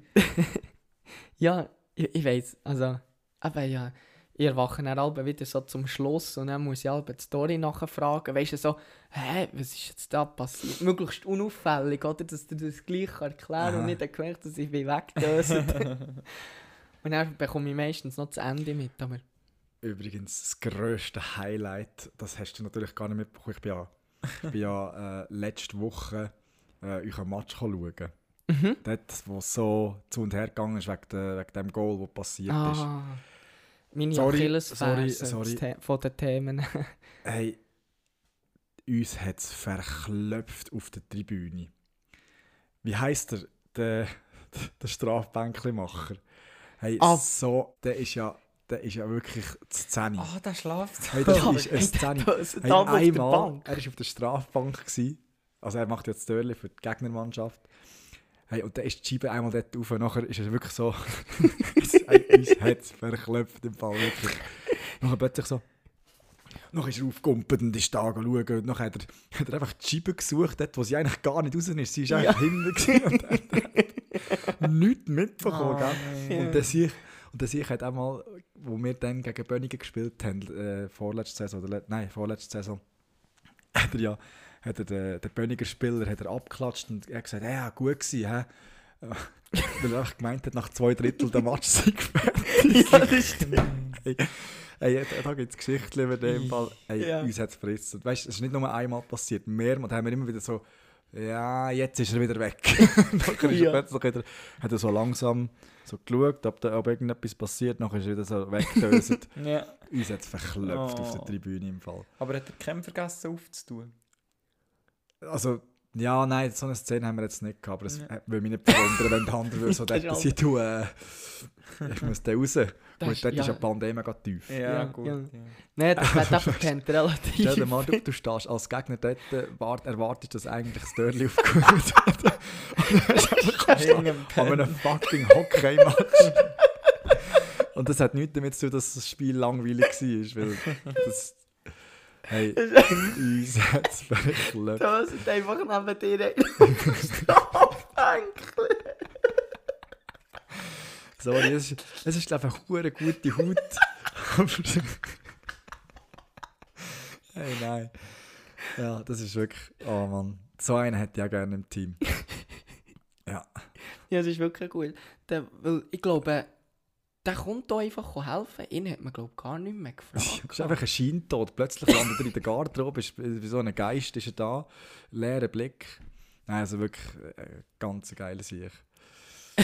Ja, ich, ich weiß, also, aber ja, ich erwache dann halb wieder so zum Schluss und dann muss ich halb die Story nachfragen. Weißt du, so, hä, was ist jetzt da passiert? Möglichst unauffällig, oder? Dass du das gleich erklären und nicht gemerkt, dass ich mich wegdöse. [LAUGHS] und dann bekomme ich meistens noch das Ende mit, aber Übrigens, das grösste Highlight, das hast du natürlich gar nicht mitbekommen. Ich bin ja, ich bin ja äh, letzte Woche äh, euren Match schauen. Mhm. Dort, wo es so zu und her gegangen ist, wegen, de, wegen dem Goal, das passiert ist. ah, meine Sorry, sorry, das von den Themen. [LAUGHS] Hey, uns hat es verklopft auf der Tribüne. Wie heisst er? Der, [LAUGHS] der Strafbänklimacher. Hey, Ah. so, der ist ja, der ist ja wirklich zu 10. Ah, der schlaft. Hey, das [LAUGHS] Ja, ist ein 10. Böse Hey, Dame auf der einmal, er war auf der Strafbank. Gewesen. Also er macht jetzt Törli für die Gegnermannschaft. Hey, und dann ist die Scheibe einmal dort rauf und nachher ist er wirklich so... [LAUGHS] hat es verklopft im Fall wirklich. Nachher plötzlich so... Noch ist er aufgekumpelt und ist da schauen. Und dann hat er, hat er einfach die Scheibe gesucht, dort, wo sie eigentlich gar nicht raus ist. Sie ist eigentlich hinten gewesen und hat [LAUGHS] nichts mitbekommen. Ah, gell? nein. Und der sich und der sich hat einmal, wo wir dann gegen Bönigen gespielt haben, äh, vorletzte Saison, oder nein, vorletzte Saison, hat er ja, hat er den, den Böniger Spieler hat er abgeklatscht und er hat gesagt, ja, gut gewesen, hä? [LAUGHS] Weil er gemeint hat, nach zwei Drittel der Match sei fertig. [LAUGHS] ja, das stimmt. Hey, hey, da- gibt es Geschichten über den Fall. Hey, Ja. Uns hat es verrissen. Weißt es ist nicht nur einmal passiert, mehrmals haben wir immer wieder so, ja, jetzt ist er wieder weg. [LAUGHS] Nachher ist er plötzlich wieder, hat er so langsam so geschaut, ob, da, ob irgendetwas passiert, nachher ist er wieder so weggedöset. Ja. uns hat es verklopft auf der Oh. Tribüne im Fall. Aber hat er keinen vergessen aufzutun? Also, ja, nein, so eine Szene haben wir jetzt nicht gehabt, aber es Ja. hat- würde mich nicht verwundern, wenn der andere so denken, sie tun, äh, ich muss da raus. Das Gut, ist- dort ist ja. ja die Pandemie mega tief. Ja, Ja, gut. ja. Ja. Nein, das hat einfach kennt relativ. Stell dir mal, du, du stehst als Gegner dort, äh, wart, erwartest, dass eigentlich das Dörrli aufgeholt wird. [LAUGHS] Hängen An einem fucking Hockey-Match. [LAUGHS] Und das hat nichts damit zu tun, dass das Spiel langweilig war, weil das... Hey, es verklopft. Da sind einfach neben dir [LAUGHS] Strafbänkchen. Sorry, es ist, es ist ich, eine gute Haut. [LAUGHS] Hey, nein. Ja, das ist wirklich... Oh Mann, so einen hätte ich auch gerne im Team. [LAUGHS] Ja. Ja, das ist wirklich gut. Der, weil ich glaube, der kommt da einfach helfen. Ihn hat man, glaube ich, gar nicht mehr [LAUGHS] Das gefragt. ist einfach ein Scheintod. Plötzlich landet er in der Garderobe, ist wie so ein Geist ist er da, leerer Blick. Nein, also wirklich äh, ganz geile Sieg. [LAUGHS]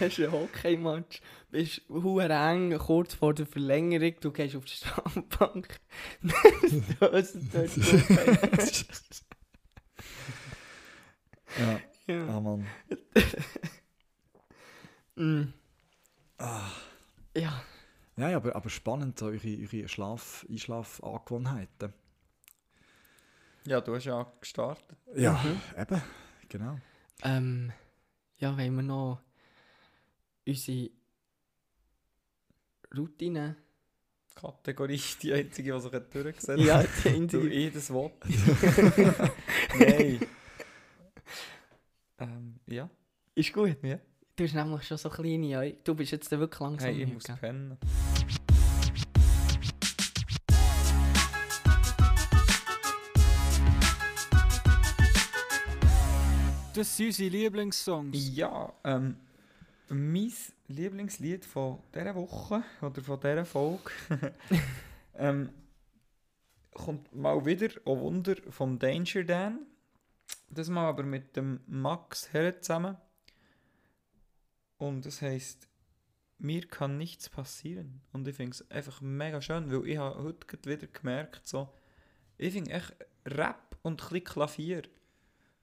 Hast einen Hockey-Match, bist hure eng, kurz vor der Verlängerung, du gehst auf die Strandbank. [LAUGHS] das. Ja, ja. ah Mann. Mm. ja. Ja, ja, aber, aber spannend, so eure, eure Schlaf Einschlafangewohnheiten. ja, du hast ja gestartet. Ja, Mhm. eben, genau. Ähm, ja, wenn wir noch unsere Routine. Kategorie, die einzige, die sich durchgesetzt hat. Ja, die Du einzige. eh das Wort. [LAUGHS] Nein. ähm, ja. Ist gut. Ja. Du hast nämlich schon so kleine Augen. Du bist jetzt wirklich langsam. Hey, ich muss gell? pennen. Das sind unsere Lieblingssongs. Ja, ähm, mein Lieblingslied von dieser Woche oder von dieser Folge [LAUGHS] ähm, kommt mal wieder, oh Wunder, vom Danger Dan. Das mal aber mit dem Max Herre zusammen. Und es heisst, mir kann nichts passieren. Und ich finde es einfach mega schön, weil ich habe heute wieder gemerkt, so, ich finde echt Rap und ein Klavier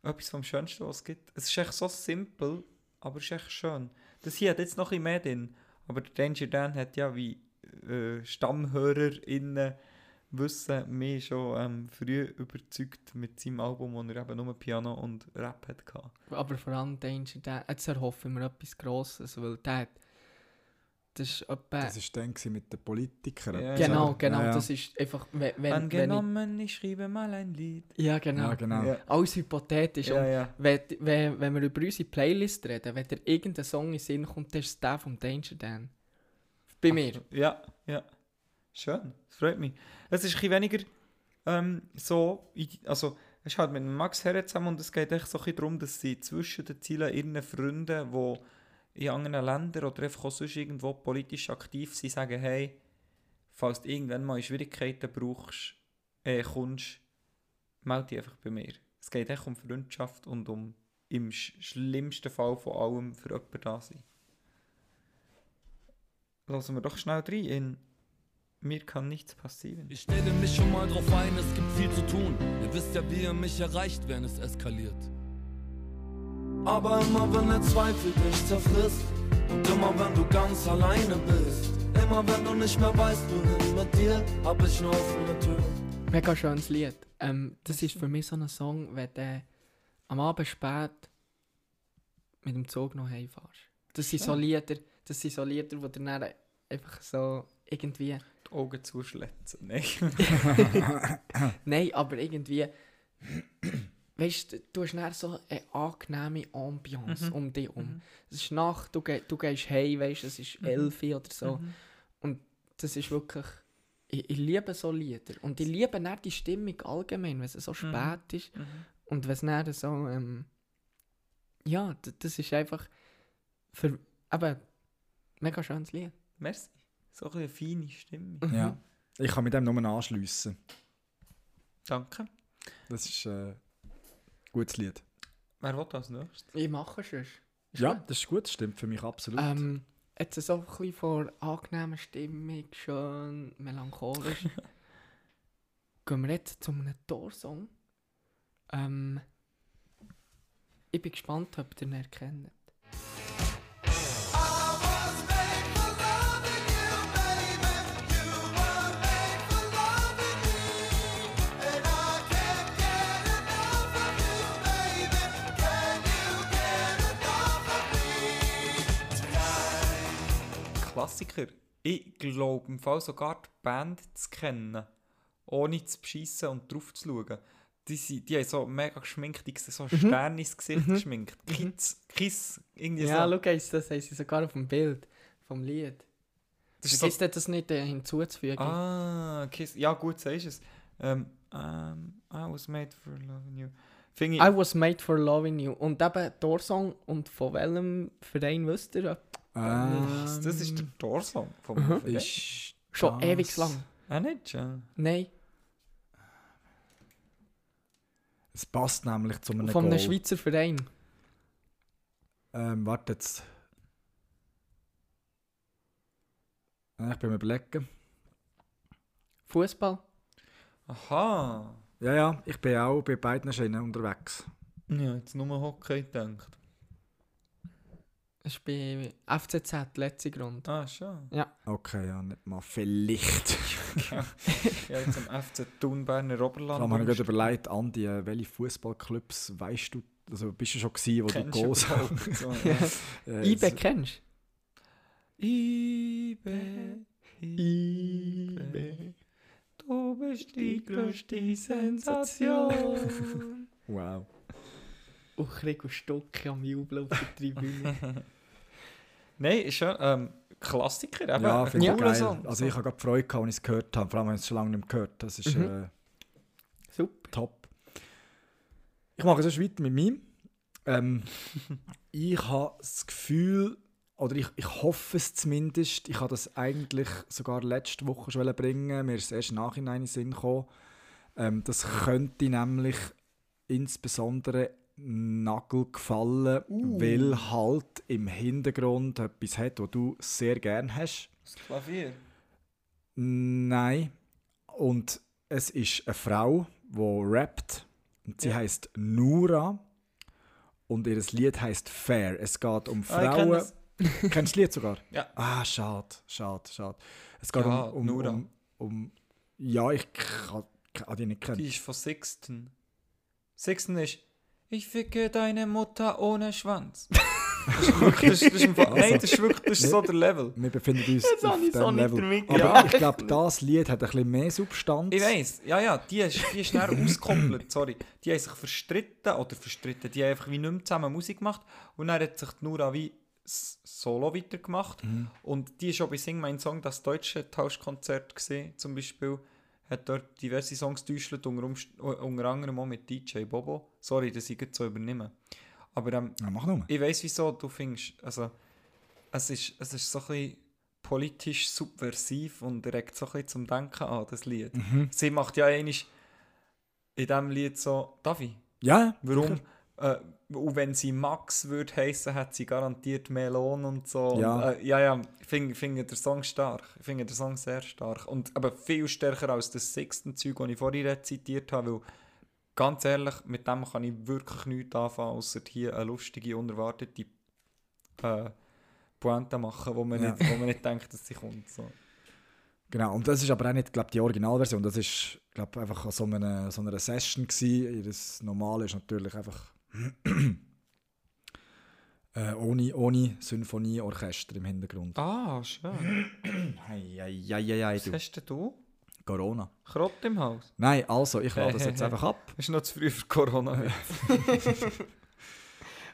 etwas vom Schönsten, was es gibt. Es ist echt so simpel, aber es ist echt schön. Das hier hat jetzt noch ein bisschen mehr drin, aber der Danger Dan hat ja wie äh, StammhörerInnen wissen, mich schon ähm, früh überzeugt mit seinem Album, wo er eben nur Piano und Rap hatte. Aber vor allem Danger Dan. Jetzt erhoffen wir etwas Grosses, weil der. Das ist etwa. Das war dann mit den Politikern. Ja, genau, genau. Ja, ja. Das ist einfach. Wenn, wenn, wenn ich, Angenommen, ich, schreibe mal ein Lied. ja, genau. Ja, genau. Alles hypothetisch. Ja, Und ja. wenn, wenn, wenn wir über unsere Playlist reden, wenn dir irgendein Song in Sinn kommt, dann ist es der vom Danger Dan. Bei mir. Ja, ja. Schön, das freut mich. Es ist ein weniger ähm, so, also es ist halt mit Max Herre zusammen und es geht echt so darum, dass sie zwischen den Zielen ihren Freunden, die in anderen Ländern oder einfach auch sonst irgendwo politisch aktiv sind, sagen, hey, falls du irgendwann mal Schwierigkeiten brauchst, äh, kommst, melde dich einfach bei mir. Es geht echt um Freundschaft und um im sch schlimmsten Fall von allem für jemanden da sein. Lassen wir doch schnell rein in Mir kann nichts passieren. Ich stelle mich schon mal drauf ein, es gibt viel zu tun. Ihr wisst ja, wie ihr mich erreicht, wenn es eskaliert. Aber immer wenn der Zweifel dich zerfrisst und immer wenn du ganz alleine bist, immer wenn du nicht mehr weißt, wohin mit dir, hab ich nur offene Türen. Mega schönes Lied. Ähm, das ist für mich so ein Song, wenn du am Abend spät mit dem Zug noch heimfährst. Das sind so Lieder, das sind so Lieder, wo du dann einfach so irgendwie... Die Augen zuschlitzen. Nein. [LAUGHS] [LAUGHS] Nein, aber irgendwie... Weißt du, du hast dann so eine angenehme Ambiance Mhm. um dich um. Mhm. Es ist Nacht, du, ge du gehst heim, weißt du, es ist Mhm. 11 Uhr oder so. Mhm. Und das ist wirklich... ich, ich liebe so Lieder. Und ich liebe nicht die Stimmung allgemein, wenn es so spät ist. Und wenn es dann so, ähm, ja, das ist einfach für, aber mega schönes Lied. Merci. So ein bisschen eine feine Stimme. Ja. Ich kann mit dem nur anschliessen. Danke. Das ist äh, ein gutes Lied. Wer will als nächstes? Ich mache es. Ist Ja, gut. das ist gut, das stimmt für mich absolut. Ähm, jetzt so ein bisschen von angenehmer Stimmung, schön melancholisch. [LAUGHS] Gehen wir jetzt zu einem Torsong. Ähm, ich bin gespannt, ob ihr ihn erkennt. Klassiker. Ich glaube im Fall sogar die Band zu kennen, ohne zu beschissen und drauf zu schauen. Die, sind, die haben so mega geschminkt, die so Mhm. Sterne ins Gesicht geschminkt. Kids, Kiss, irgendwie Ja, so. schau jetzt, das haben sie sogar auf dem Bild vom Lied. Das ist Vergiss das nicht äh, hinzuzufügen. Ah, Kiss. Ja, gut, sagst du es. Ähm, ähm, I was made for loving you. Ich, I was made for loving you. Und eben Torsong und von welchem Verein wisst ihr? Ähm, das ist der Torsong vom Mhm. Verein. ist Schon das- ewig lang. Ah, nicht schon. Nein, Es passt nämlich zu einem von einem. Schweizer Verein. Ähm, warte jetzt. Äh, Ich bin am überlegen. Fußball. Aha. Ja, ja, ich bin auch bei beiden Schienen unterwegs. Ja, jetzt nur Hockey gedacht. Das ist bei FCZ, letzte Grund. Ah, schon. Okay, ja, nicht mal vielleicht. [LAUGHS] ja, jetzt am FC Thun Berner Ich Oberland. habe mir gerade überlegt, Andi, äh, welche Fußballclubs weißt du, also bist du schon gewesen, wo Kennst du du Goals überhaupt [LAUGHS] so, Ja. äh, IBE kennst Ibe, Ibe, du bist die größte Sensation. [LAUGHS] Wow. Und und Stocke am Jubeln auf der Tribüne. [LAUGHS] Nein, ist schon ähm, Klassiker. Eben, Ja, finde ich geil. Song. Also ich habe gerade Freude gehabt, als ich es gehört habe. Vor allem, wenn ich es schon lange nicht mehr gehört Das ist Mhm. äh, Super. top. Ich mache sonst weiter mit meinem. Ähm, [LAUGHS] ich habe das Gefühl, oder ich, ich hoffe es zumindest, ich habe das eigentlich sogar letzte Woche schon bringen mir ist es erst im Nachhinein in den Sinn gekommen. Ähm, das könnte nämlich insbesondere Nagel gefallen, weil halt im Hintergrund etwas hat, was du sehr gern hast. Das Klavier. Nein. Und es ist eine Frau, die rappt. Und sie Ja. heißt Nura. Und ihr Lied heißt Fair. Es geht um Ah, Frauen. das. Kennst du das Lied sogar? Ja. Ah, schade, schade, schade. Es geht Ja, um, um, um, um. Ja, ich kann, kann die nicht kennen. Die ist von Sixten. Sixten ist Ich ficke deine Mutter ohne Schwanz. [LAUGHS] das ist wirklich, das ist, das ist im Fall- Nein, das ist wirklich das ist so der Level. Wir befinden uns [LAUGHS] Jetzt auf habe ich diesem so nicht Level. damit Aber gerechnet. ich glaube, das Lied hat ein bisschen mehr Substanz. Ich weiss, ja, ja, die ist, die ist schnell auskoppelt, sorry. Die haben sich verstritten, oder verstritten, die haben einfach wie nicht mehr zusammen Musik gemacht und dann hat sich die Nura wie solo weitergemacht und die ist auch bei Sing Mein Song das deutsche Tauschkonzert gesehen, zum Beispiel. Hat dort diverse Songs getäuscht, unter, unter anderem auch mit DJ Bobo. Sorry, dass ich jetzt so übernehme. Aber ähm, Ja, mach nur. ich weiss, wieso du findest, also es ist, es ist so ein bisschen politisch subversiv und regt so ein bisschen zum Denken an, das Lied. Sie macht ja eigentlich in diesem Lied so, darf ich? Ja, Warum? Äh, und wenn sie Max würde heißen, hat sie garantiert mehr Lohn und so. Ja. Und, äh, ja, ja, ich finde finde den Song stark. Ich finde den Song sehr stark. Und aber viel stärker als das sechste Zeug, das ich vorhin rezitiert habe, weil ganz ehrlich, mit dem kann ich wirklich nichts anfangen, außer hier eine lustige, unerwartete äh, Pointe machen, wo man, Ja. nicht, wo man nicht denkt, dass sie kommt. So. Genau, und das ist aber auch nicht glaub, die Originalversion. Das ist glaub, einfach an so einer, so einer Session. Gewesen. Das Normale ist natürlich einfach äh, ohne, ohne Symphonieorchester im Hintergrund. Ah, schön. Hei, hei, hei, hei, Was du. hast denn du? Corona. Krott im Haus? Nein, also, ich lade das jetzt hey, [LAUGHS] einfach ab. Ist noch zu früh für Corona. [LAUGHS]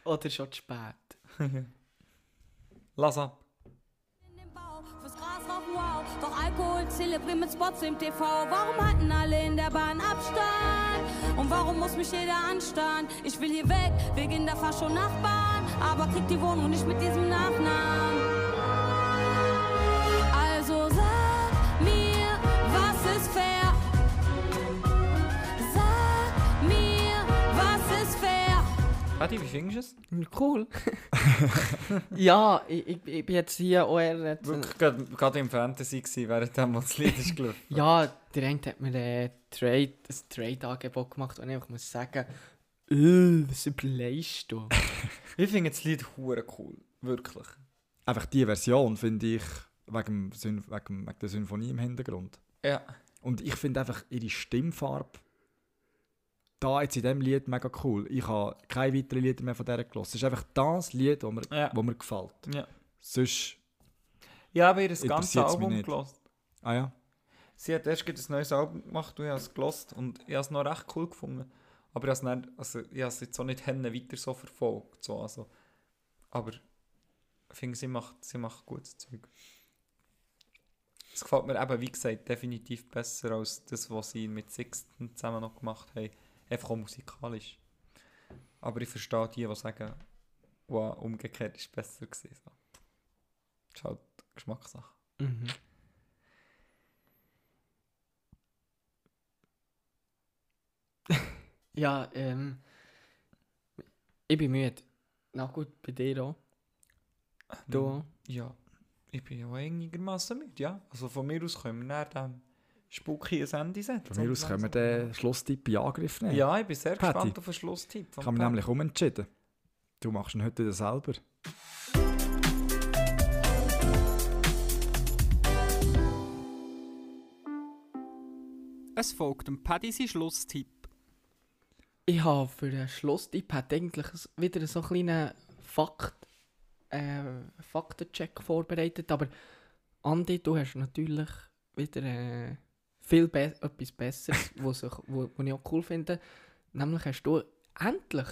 Oder schon zu spät. [LAUGHS] Lass ab. in den Bauch, fürs Gras rauchen, wow. Doch Alkohol zelebrieren mit Spots im TV. Warum halten alle in der Bahn Abstand? Und warum muss mich jeder anstarren? Ich will hier weg, wegen der Fascho-Nachbarn. Aber krieg die Wohnung nicht mit diesem Nachnamen. Paddy, wie findest du es? Cool. [LAUGHS] [LAUGHS] ja, ich, ich, ich bin jetzt hier auch eher... Nicht, Wirklich gerade, gerade im Fantasy gewesen, während dem, das Lied ist gelaufen. [LAUGHS] Ja, der eine hat mir äh, Trade, ein Trade-Angebot gemacht und ich einfach muss sagen, äh, was überlegst du? Ich finde das Lied hure cool. Wirklich. Einfach die Version finde ich wegen, wegen, wegen der Symphonie im Hintergrund. Ja. Und ich finde einfach ihre Stimmfarbe da jetzt in diesem Lied mega cool. Ich habe keine weiteren Lieder mehr von der gelassen. Es ist einfach das Lied, das mir, Ja. wo mir gefällt. Ja. Sonst, Ich habe ihr das ganze Album gelost. ah ja, Sie hat erst ein neues Album gemacht und ich habe es gelost und ich habe es noch recht cool gefunden. Aber ich habe es, nicht, also, ich habe es jetzt auch nicht weiter so verfolgt. So, also. Aber ich finde, sie macht, sie macht gutes Zeug. Es gefällt mir eben, wie gesagt, definitiv besser als das, was sie mit Sixten zusammen noch gemacht haben. Einfach auch musikalisch. Aber ich verstehe die, die sagen, wow, umgekehrt ist besser gewesen. So. Das ist halt Geschmackssache. Mhm. [LAUGHS] ja, ähm. Ich bin müde. Na gut, bei dir auch. Du? Ja, ich bin ja einigermaßen mit, ja. Also von mir aus können wir nach dem Spuki ein Ende setzen. von mir aus können wir den Schlusstipp in Angriff nehmen. Ja, ich bin sehr Patty. gespannt auf den Schlusstipp. Ich habe mich nämlich umentschieden. Du machst ihn heute selber. Es folgt dem Paddy sein Schlusstipp. Ich habe für den Schlusstipp hat eigentlich wieder so einen kleinen Fakt, äh, Faktencheck vorbereitet, aber Andi, du hast natürlich wieder äh, viel be etwas Besseres, sich, wo, wo ich auch cool finde. Nämlich hast du endlich,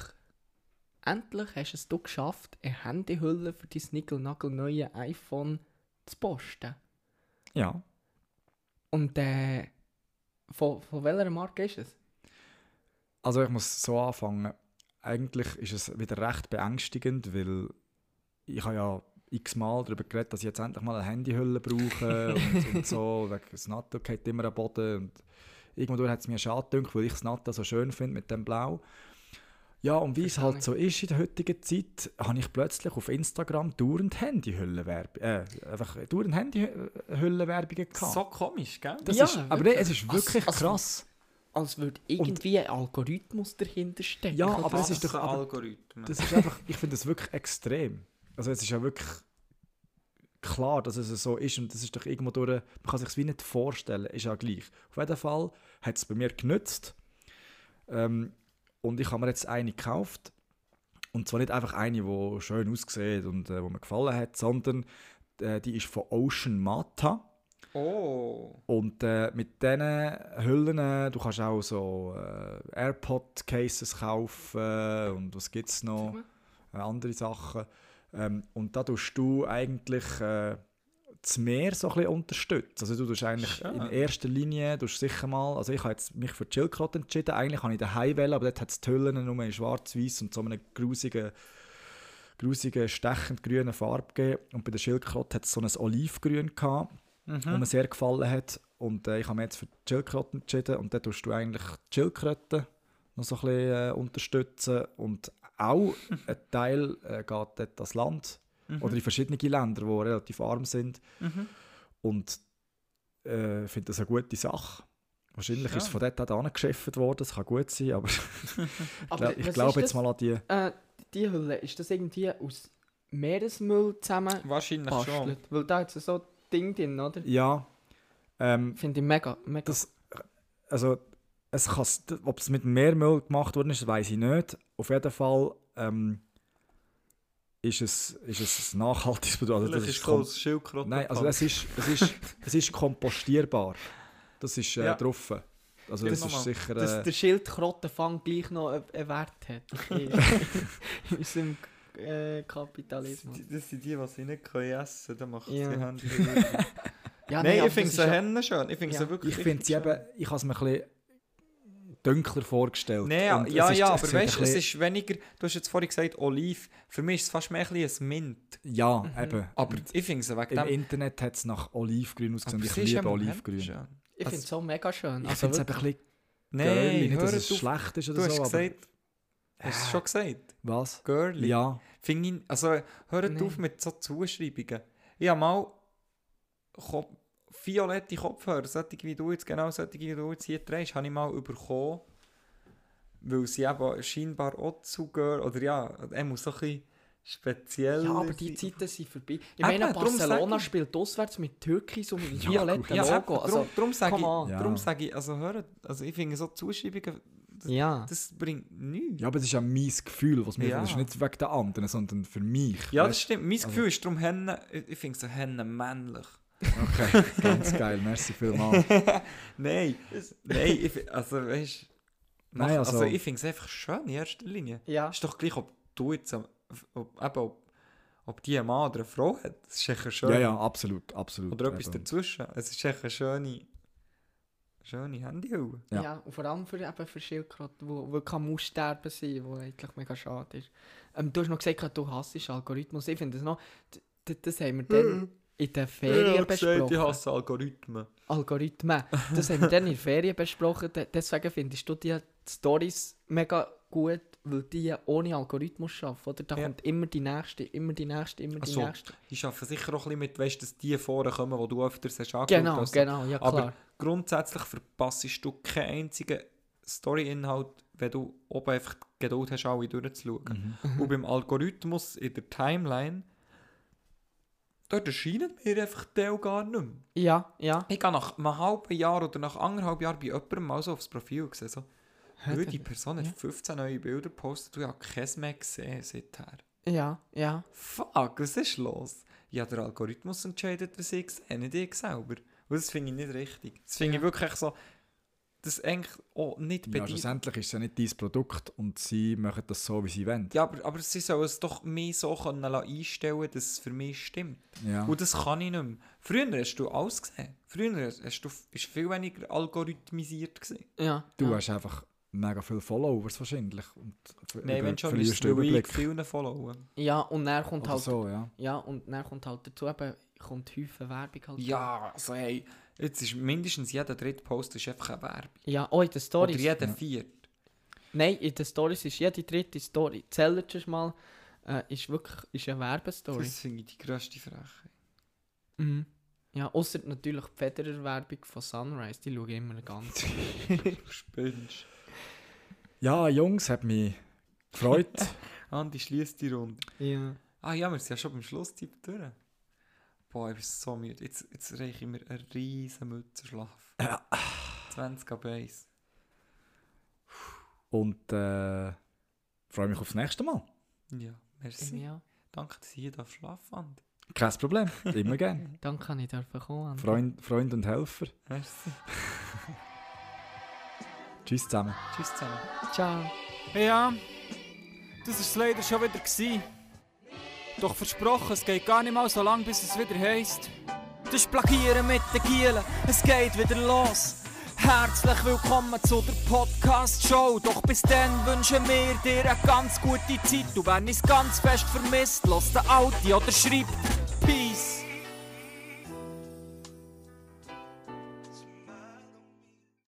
endlich hast es du geschafft, eine Handyhülle für dein nickel-nagel-neue iPhone zu posten. Ja. Und äh, von, von welcher Marke ist es? Also ich muss so anfangen. Eigentlich ist es wieder recht beängstigend, weil ich habe ja x-mal darüber geredet, dass ich jetzt endlich mal eine Handyhülle brauche und, [LAUGHS] und so. Wegen das Natto geht immer am Boden. Und irgendwo hat es mir schade gedacht, weil ich das Natto so schön finde mit dem Blau. Ja, und wie es halt so ist in der heutigen Zeit, habe ich plötzlich auf Instagram dauernd Handyhüllenwerbung, äh, einfach dauernd Handyhüllenwerbungen gehabt. So komisch, gell? das Ja, ist, aber wirklich. es ist wirklich Also- krass. Als würde irgendwie ein Algorithmus dahinter stecken. Ja, aber es ist doch aber, Algorithmen. Das ist einfach, ich finde das wirklich extrem. Also es ist ja wirklich klar, dass es so ist und das ist doch irgendwo durch, man kann sich es wie nicht vorstellen, ist ja gleich. Auf jeden Fall hat es bei mir genützt ähm, und ich habe mir jetzt eine gekauft und zwar nicht einfach eine, die schön aussieht und äh, wo mir gefallen hat, sondern äh, die ist von Ocean Mata. oh. Und äh, mit diesen Hüllen, äh, du kannst auch so äh, AirPod-Cases kaufen und was gibt es noch? Äh, andere Sachen. Ähm, und da tust du eigentlich äh, das Meer so ein bisschen unterstützen. Also du tust eigentlich Schön. in erster Linie, tust sicher mal, also ich habe jetzt mich für Chilcrot entschieden, eigentlich habe ich den Highwell, aber dort hat es die Hüllen nur in schwarz-weiß und so einer grusigen, grusigen, stechend grünen Farbe gegeben. Und bei der Schildkröte hat es so ein Olivgrün gehabt wo mir sehr gefallen hat. Und äh, ich habe mich jetzt für die Schildkröte entschieden. Und dann tust du eigentlich die Schildkröte noch so ein bisschen äh, unterstützen. Und auch ein Teil äh, geht dort das Land oder in verschiedene Länder, die relativ arm sind. Und äh, ich finde das eine gute Sache. Wahrscheinlich ist es von dort auch geschäft worden, das kann gut sein, aber [LAUGHS] Aber ich glaube jetzt mal an die. Äh, die Hülle, ist das irgendwie aus Meeresmüll zusammen Wahrscheinlich schon. bastelt? Weil da hat es so ein Ding drin, oder? Ja, ähm, Finde ich mega, mega. Das, also, es kann, ob es mit Mehrmüll gemacht worden ist, weiß ich nicht. Auf jeden Fall ähm, ist, es, ist es ein nachhaltiges Produkt. Also, das ist ein Schildkröte. Nein, also es ist, es, ist, [LAUGHS] es ist kompostierbar. Das ist äh, Ja. drauf. Also das ist sicher... dass Äh, der Schildkrottenfang gleich noch einen Wert hat. [LAUGHS] in unserem äh, Kapitalismus. Das sind die, die sie nicht können essen können. Dann machen Ja. sie Handy. [LAUGHS] Ja, Nein, aber ich finde sie ja- schön. Ich finde Ja. sie wirklich Ich finde sie eben, ich habe es mir ein bisschen dunkler vorgestellt. Nein, ja, Und es ja, ist- ja es aber weißt du, es ist weniger, du hast jetzt vorhin gesagt Oliv, für mich ist es fast mehr ein bisschen ein Mint. Ja, Mhm. eben. Aber ich finde sie wegen Im dem... Internet hat es nach Olivgrün ausgesehen. Ich liebe Olivgrün. schön. Ich Also- finde es auch mega schön. Ich Also finde es eben ein bisschen girly. Nein, Nicht, dass es auf. schlecht ist oder Du hast so, aber... gesagt... Hast du es schon gesagt? Was? Girly. Ja. Finde ich, also hört Nein. auf mit so Zuschreibungen. Ich habe mal violette Kopfhörer, solche wie du jetzt, genau solche wie du jetzt hier trägst, habe ich mal bekommen, weil sie eben scheinbar auch zu girl, oder ja, er muss so ein bisschen speziell Ja, aber die. Zeiten sind vorbei. Ich Eben, meine, sag Barcelona ich. spielt auswärts mit Türkis und mit Ja, violetten Ja, Logo. eben, Also, darum, sage ich, Ja. darum sage ich, also hört, also ich finde so Zuschreibungen, das, ja. das bringt nichts. Ja, aber es ist ja mein Gefühl, was mir Ja. das ist nicht wegen der anderen, sondern für mich. Ja, das weißt? stimmt. Mein Gefühl ist darum ich finde so Hennen männlich. Okay, ganz geil, merci vielmals. [LAUGHS] Nein, nein, ich, also weißt Nein, also, also- ich finde es einfach schön in erster Linie. Ja. Ist doch gleich, ob du jetzt, ob, eben, ob, ob die ein Mann oder eine Frau hat. Das ist echt eine schöne. Ja, ja, absolut, absolut. Oder etwas Eben. dazwischen. Es ist echt eine schöne, schöne Handyhülle. Ja. Ja. und vor allem für, eben für Schildkröten, wo, wo kann aussterben sein, wo eigentlich mega schade ist. Ähm, du hast noch gesagt, du hasst Algorithmus. Ich finde das noch, das haben wir dann in den Ferien besprochen. ich hasse Algorithmen. Algorithmen. Das haben wir dann in [LAUGHS] den Ferien besprochen. De- Deswegen findest du die Stories mega gut, weil die ohne Algorithmus arbeiten. Oder? Da Ja. kommt immer die nächste, immer die nächste, immer die so. nächste. Ich arbeite sicher auch ein bisschen mit, weißt, dass die vorkommen, die du öfters hast angeschaut Genau, hast. genau, ja klar. Aber grundsätzlich verpasst du keinen einzigen Story-Inhalt, wenn du oben einfach die Geduld hast, alle durchzuschauen. Mhm. Und beim Algorithmus in der Timeline, dort erscheinen mir einfach Teil gar nicht mehr. ja, ja. Ich gehe nach einem halben Jahr oder nach anderthalb Jahren bei jemandem mal so aufs Profil gesehen, so, [LAUGHS] «Hö, die Person hat 15 neue Bilder gepostet und ich habe keins mehr gesehen seither. Ja, ja. Fuck, was ist los? Ja, der Algorithmus entscheidet, was ich sehe, nicht ich selber. Und das finde ich nicht richtig. Das finde ich Ja. wirklich so, das eigentlich auch nicht Ja, bedient. schlussendlich ist es ja nicht dein Produkt und sie machen das so, wie sie wollen. Ja, aber, aber sie sollen es doch mehr so können einstellen dass es für mich stimmt. Ja. Und das kann ich nicht mehr. Früher hast du alles gesehen. Früher hast du, ist viel weniger algorithmisiert gewesen. ja Du ja. hast einfach mega viele Followers wahrscheinlich. Und Nein, wenn schon, ist ich Überblick. vielen followen. Ja, und dann kommt Oder halt... so, ja. Ja, und dann kommt halt dazu eben, kommt Häufen Werbung halt. Ja, also hey, jetzt ist mindestens jeder dritte Post ist einfach eine Werbung. Ja, oh, in den Oder Stories. jeder vierte. Nein, in den Stories ist jede dritte Story. Zählt es mal, äh, ist wirklich ist eine Werbestory. Das finde ich die grösste Frechheit. Mhm. Ja, außer natürlich die Federer-Werbung von Sunrise, die schaue ich immer ganz. [LAUGHS] Spinnst. Ja, Jungs, hat mich gefreut. [LAUGHS] Andi, schließt die Runde. ja. Ah ja, wir sind ja schon beim Schlusstipp durch. Boah, ich bin so müde. Jetzt, jetzt reiche ich mir einen riesen Mützenschlaf. 20 ab 1. und äh, freue mich aufs nächste Mal. Ja, merci. ja. Danke, dass ich hier schlafen Andi. Kein Problem, immer gern. [LAUGHS] Dann kann ich dürfen kommen. Freund, Freund und Helfer. Merci. [LAUGHS] Tschüss zusammen. Tschüss zusammen. Ciao. Ja, das war es leider schon wieder. Gewesen. Doch versprochen, es geht gar nicht mal so lang, bis es wieder heisst. Das Plagieren mit den Gielen, es geht wieder los. Herzlich willkommen zu der Podcast-Show. Doch bis dann wünschen wir dir eine ganz gute Zeit. Du wenn es ganz fest vermisst, los den Audi oder schreibt Peace.